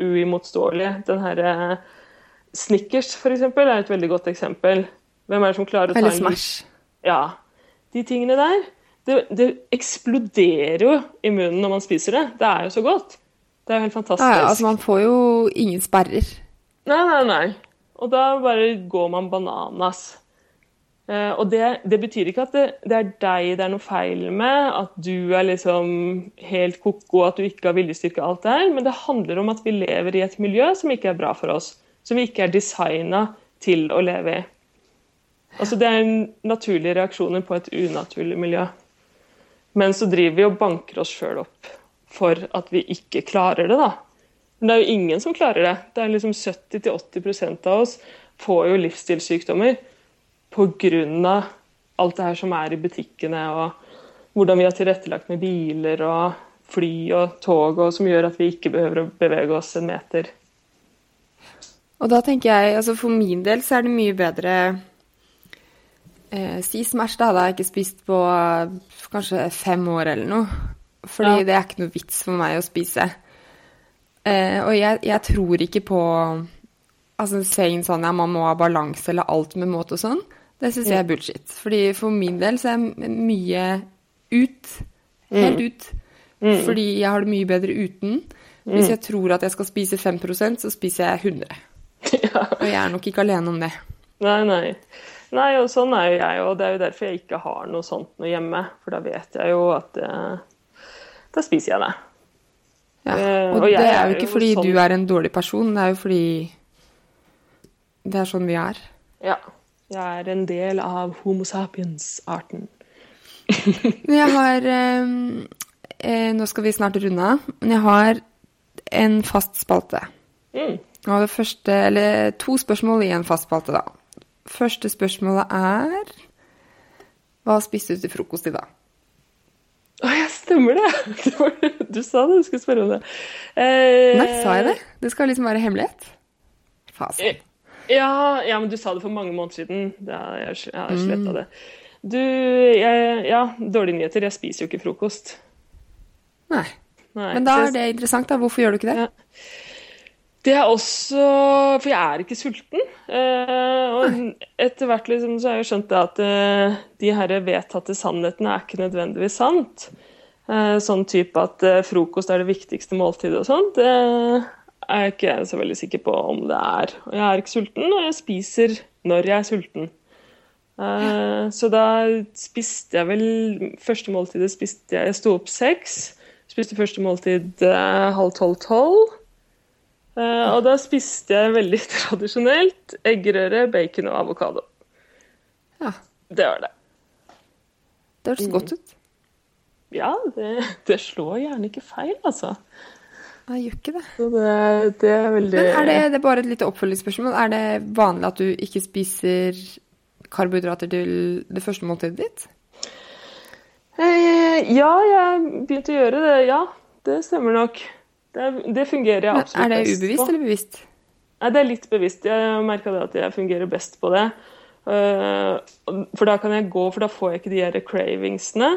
uimotståelig. Den her eh, Snickers, f.eks., er et veldig godt eksempel. Hvem er det som klarer å ta Eller Smash. Ja. De tingene der. Det, det, eksploderer jo i munnen når man spiser det. Det er jo så godt. Det er jo helt fantastisk. Ja, altså Man får jo ingen sperrer. Nei, nei, nei. Og da bare går man bananas. Eh, og det, det, betyr ikke at det, det, er deg det er noe feil med, at du er liksom helt ko-ko, at du ikke har viljestyrke, alt det her, men det handler om at vi lever i et miljø som ikke er bra for oss som vi ikke er designa til å leve i. Altså Det er naturlige reaksjoner på et unaturlig miljø. Men så driver vi og banker oss sjøl opp for at vi ikke klarer det, da. Men det er jo ingen som klarer det. Det er liksom 70-80% av oss får jo livsstilssykdommer pga. alt det her som er i butikkene, og hvordan vi har tilrettelagt med biler og fly og tog, og som gjør at vi ikke behøver å bevege oss en meter. Og da tenker jeg, altså for min del så er det mye bedre eh, Si Smash, da hadde jeg ikke spist på kanskje fem år eller noe. Fordi ja. det er ikke noe vits for meg å spise. Eh, og jeg, jeg, tror ikke på altså saying sånn ja, man må ha balanse eller alt med måte og sånn. Det syns jeg er bullshit. Fordi for min del så er mye ut. Helt mm. ut. Mm. Fordi jeg har det mye bedre uten. Hvis mm. jeg tror at jeg skal spise 5% så spiser jeg 100 ja. Og jeg er nok ikke alene om det. Nei, nei. Nei, og sånn er jo jeg, og det er jo derfor jeg ikke har noe sånt noe hjemme. For da vet jeg jo at eh, Da spiser jeg det. Ja, eh, og, og det er jo ikke fordi sånn... du er en dårlig person, det er jo fordi det er sånn vi er. Ja. Jeg er en del av Homo sapiens-arten. jeg har eh, eh, Nå skal vi snart runde av, men jeg har en fast spalte. Mm. Og det første, eller to spørsmål i en fast spalte, da. Første spørsmålet er Hva spiste du til frokost i dag? Å, ja, stemmer det! Du sa det, du skulle spørre om det. Eh, Nei, sa jeg det? Det skal liksom være hemmelighet? Fasen. Ja, ja, men du sa det for mange måneder siden. Jeg, jeg har sletta mm. det. Du, jeg, ja, dårlige nyheter. Jeg spiser jo ikke frokost. Nei. Nei. Men da er det interessant, da. Hvorfor gjør du ikke det? Ja. Det er også For jeg er ikke sulten. Eh, og etter hvert liksom, så har jeg skjønt at eh, de her vedtatte sannhetene er ikke nødvendigvis sant. Eh, sånn type at frokost er det viktigste måltidet og sånt, det er jeg ikke så veldig sikker på om det er. Og jeg er ikke sulten, og jeg spiser når jeg er sulten. Eh, så da spiste jeg vel Første måltidet spiste jeg Jeg sto opp seks. Spiste første måltid halv tolv-tolv. Uh, og da spiste jeg veldig tradisjonelt eggerøre, bacon og avokado. Ja. Det var det. Det hørtes mm. godt ut. Ja, det, det, slår gjerne ikke feil, altså. Jeg gjør ikke det. det, det er veldig Men er det, det er bare et lite oppfølgingsspørsmål. Er det vanlig at du ikke spiser karbohydrater til det første måltidet ditt? Eh, ja, jeg begynte å gjøre det. Ja, det stemmer nok. Det, det fungerer jeg absolutt best på. Er det ubevisst eller bevisst? Nei, det er litt bevisst. Jeg merka at jeg fungerer best på det. Eh, for da kan jeg gå, for da får jeg ikke de her cravingsene.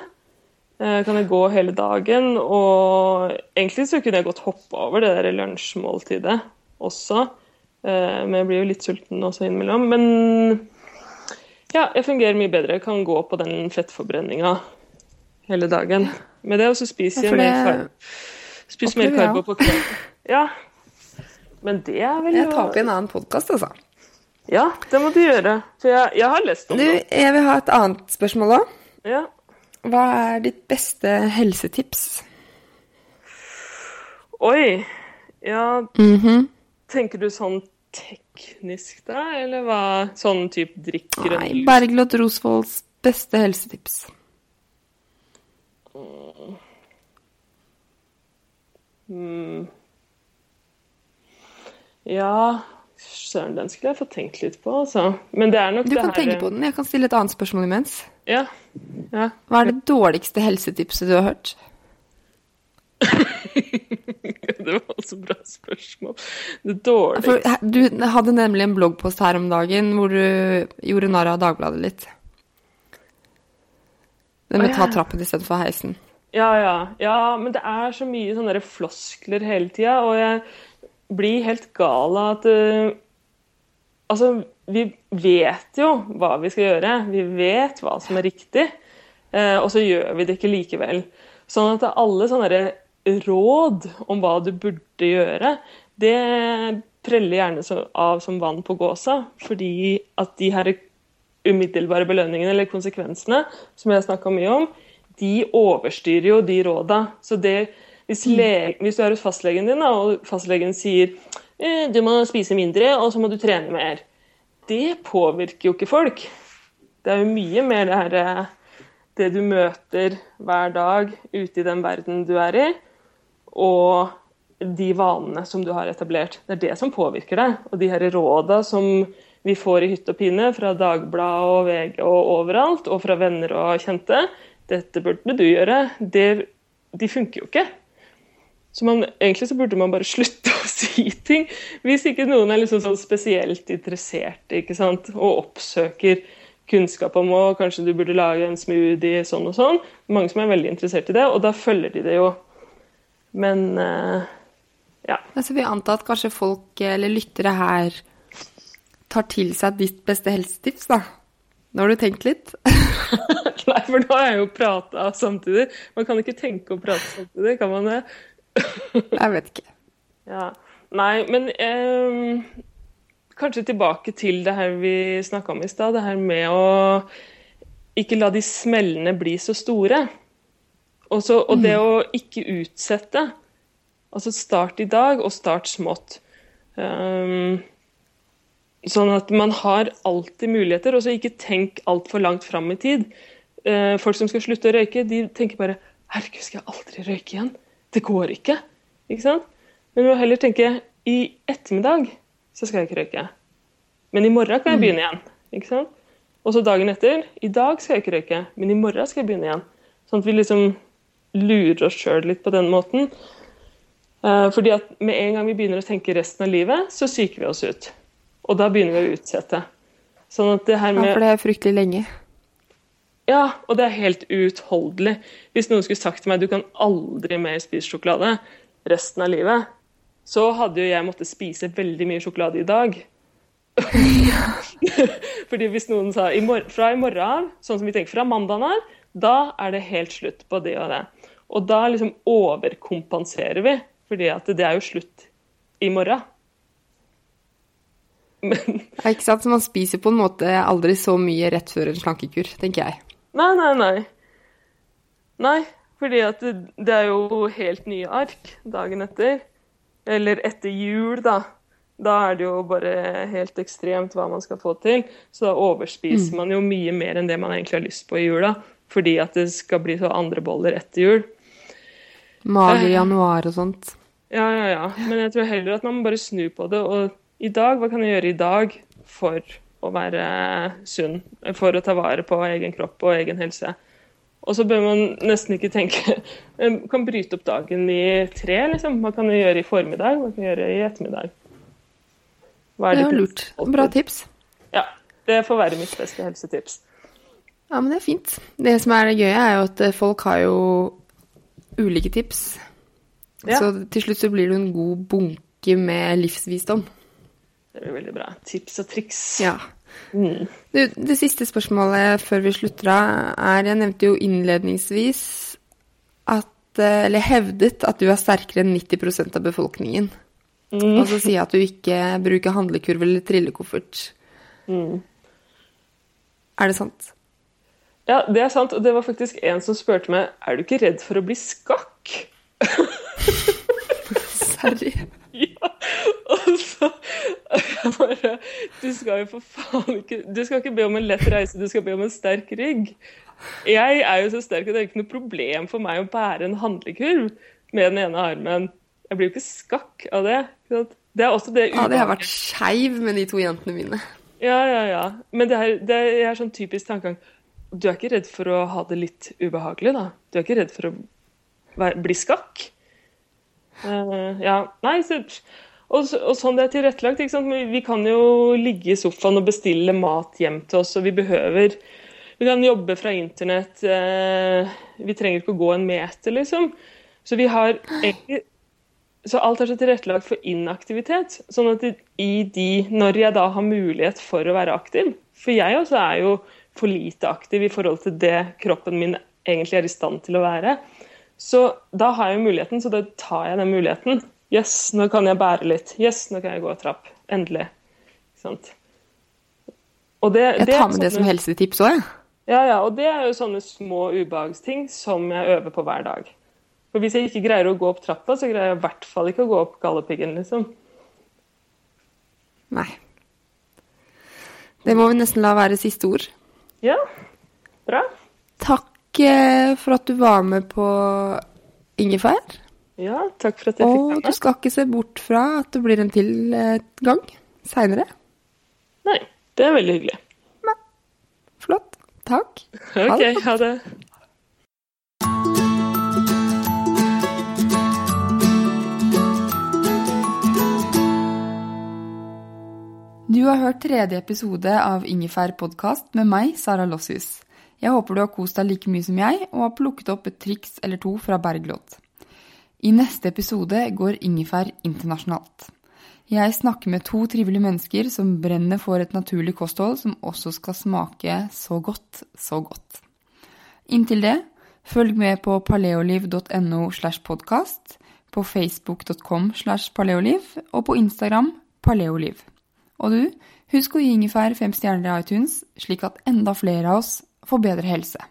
Uh, kan jeg gå hele dagen. Og egentlig så kunne jeg godt hoppe over det der lunsjmåltidet også. Eh, men jeg blir jo litt sulten også innimellom. Men ja, jeg fungerer mye bedre. Jeg kan gå på den fettforbrenninga hele dagen med det, og så spiser jeg Ja, mer, det spiser mer karbo på kvelden. Ja. Men det er vel Jeg tar opp i en annen podkast, altså. Ja, det må du gjøre. For jeg, jeg har lest om Du, det. jeg vil ha et annet spørsmål òg. Ja. Hva er ditt beste helsetips? Oi. Ja, Mhm. tenker du sånn teknisk da, eller hva? Sånn type drikker en Nei? Bergljot Rosvolds beste helsetips. Mm. Ja, søren, den skulle jeg få tenkt litt på, altså. Men det er nok Du det kan tenke på den. Jeg kan stille et annet spørsmål imens. Ja. ja. Hva er det dårligste helsetipset du har hørt? det var også bra spørsmål. Det dårligste For du hadde nemlig en bloggpost her om dagen hvor du gjorde narr av Dagbladet litt. Det med Å, ta trappen istedenfor heisen. Ja, ja. Ja, men det er så mye sånne floskler hele tida, og jeg blir helt gal av at uh, Altså, vi vet jo hva vi skal gjøre. Vi vet hva som er riktig, uh, og så gjør vi det ikke likevel. Sånn at alle sånne råd om hva du burde gjøre, det preller gjerne av som vann på gåsa, fordi at de her umiddelbare belønningene eller konsekvensene, som jeg snakka mye om, de overstyrer jo de råda. Så det, hvis, le, hvis du er hos fastlegen din, og fastlegen sier eh, du må spise mindre, og så må du trene mer, det påvirker jo ikke folk. Det er jo mye mer det her eh, det du møter hver dag ute i den verden du er i, og de vanene som du har etablert. Det er det som påvirker deg. Og de her råda som vi får i hytt og pine fra Dagbladet og VG og overalt, og fra venner og kjente, dette burde du gjøre, det, de funker jo ikke. Så man, egentlig så burde man bare slutte å si ting, hvis ikke noen er liksom sånn spesielt interessert ikke sant? og oppsøker kunnskap om å kanskje du burde lage en smoothie sånn og sånn. Mange som er veldig interessert i det, og da følger de det jo. Men uh, ja. Altså, vi antar at kanskje folk eller lyttere her tar til seg ditt beste helsetips, da. Nå har du tenkt litt? Nei, for nå har jeg jo prata samtidig. Man kan ikke tenke og prate samtidig, kan man det? Jeg vet ikke. Ja. Nei, men eh, kanskje tilbake til det her vi snakka om i stad. Det her med å ikke la de smellene bli så store. Også, og det å ikke utsette. Altså start i dag, og start smått. Um, sånn at man har alltid muligheter, og så ikke tenk altfor langt fram i tid. Eh, folk som skal slutte å røyke, de tenker bare Herregud, skal jeg aldri røyke igjen? Det går ikke. Ikke sant? Men du må heller tenke i ettermiddag så skal jeg ikke røyke. Men i morgen kan jeg begynne igjen. ikke sant? Og så dagen etter i dag skal jeg ikke røyke, men i morgen skal jeg begynne igjen. Sånn at vi liksom lurer oss sjøl litt på den måten. Eh, fordi at med en gang vi begynner å tenke resten av livet, så psyker vi oss ut. Og da begynner vi å utsette. Sånn at det her Ja, for det er fryktelig lenge. Ja, og det er helt uutholdelig. Hvis noen skulle sagt til meg du kan aldri mer spise sjokolade resten av livet, så hadde jo jeg måttet spise veldig mye sjokolade i dag. Fordi hvis noen sa fra i morgen av, sånn som vi tenker fra mandagen av, da er det helt slutt på det og det. Og da liksom overkompenserer vi, fordi at det er jo slutt i morgen. Men Ja, ikke sant? Så man spiser på en måte aldri så mye rett før en slankekur, tenker jeg. Nei, nei, nei. Nei, fordi at det, er jo helt nye ark dagen etter. Eller etter jul, da. Da er det jo bare helt ekstremt hva man skal få til. Så da overspiser man jo mye mer enn det man egentlig har lyst på i jula. Fordi at det skal bli så andre boller etter jul. Mager i januar og sånt. Ja, ja, ja. Men jeg tror heller at man må bare snu på det. Og i dag, hva kan jeg gjøre i dag for å være sunn? For å ta vare på egen kropp og egen helse? Og så bør man nesten ikke tenke Man kan bryte opp dagen i tre, liksom. Man kan gjøre gjøre i formiddag? man kan gjøre gjøre i ettermiddag? Hva Det er var lurt. Bra tips. Ja. Det får være mitt beste helsetips. Ja, men det er fint. Det som er det gøye, er jo at eh, folk har jo ulike tips. Ja. Så til slutt så blir det en god bunke med livsvisdom. Det blir veldig bra. Tips og triks. Ja. Du, det siste spørsmålet før vi slutter av, er Jeg nevnte jo innledningsvis at eh, Eller hevdet at du er sterkere enn 90% av befolkningen. Og så sier jeg at du ikke bruker handlekurv eller trillekoffert. Er det sant? Ja, det er sant. Og det var faktisk en som spurte meg er du ikke redd for å bli skakk. Serr? Ja, og så jeg bare Du skal jo for faen ikke Du skal ikke be om en lett reise, du skal be om en sterk rygg. Jeg er jo så sterk at det er ikke noe problem for meg å bære en handlekurv med den ene armen. Jeg blir jo ikke skakk av det. Det er også det Ja, det har vært skeiv med de to jentene mine. Ja, ja, ja. Men det er, det er sånn typisk tankegang. Du er ikke redd for å ha det litt ubehagelig, da? Du er ikke redd for å bli skakk? Eh, ja, nei, så, og, og sånn det er tilrettelagt. Vi kan jo ligge i sofaen og bestille mat hjem til oss, og vi behøver Vi kan jobbe fra internett. eh, vi trenger ikke å gå en meter, liksom. Så vi har egentlig så alt er så tilrettelagt for inaktivitet. Sånn at i de, når jeg da har mulighet for å være aktiv For jeg også er jo for lite aktiv i forhold til det kroppen min egentlig er i stand til å være. Så da har jeg jo muligheten, så da tar jeg den muligheten. Yes, nå kan jeg bære litt. Yes, nå kan jeg gå trapp. Endelig. Ikke sant. Det, Jeg tar med det det som helsetips òg, jeg. ja, ja, og det er jo sånne små ubehagsting som jeg øver på hver dag. For hvis jeg ikke greier å gå opp trappa, så greier jeg i hvert fall ikke å gå opp gallepiggen, liksom. Nei. Det må vi nesten la være siste ord. Ja, bra. Takk eh, for at du var med på Ingefær. Ja, takk for at jeg fikk Og du skal ikke se bort fra at det blir en til eh, gang seinere. Nei, det er veldig hyggelig. Flott. Takk. Ha Ok, det. ha det. Du har hørt tredje episode av Ingefær podkast med meg, Sara Lossius. Jeg håper du har kost deg like mye som jeg, og har plukket opp et triks eller to fra Bergljot. I neste episode går Ingefær internasjonalt. Jeg snakker med to trivelige mennesker som brenner for et naturlig kosthold som også skal smake så godt, så godt. Inntil det, følg med på paleoliv.no slash podkast, på facebook.com slash paleoliv og på Instagram paleoliv. Og du, husk å gi Ingefær fem stjerner i iTunes, slik at enda flere av oss får bedre helse.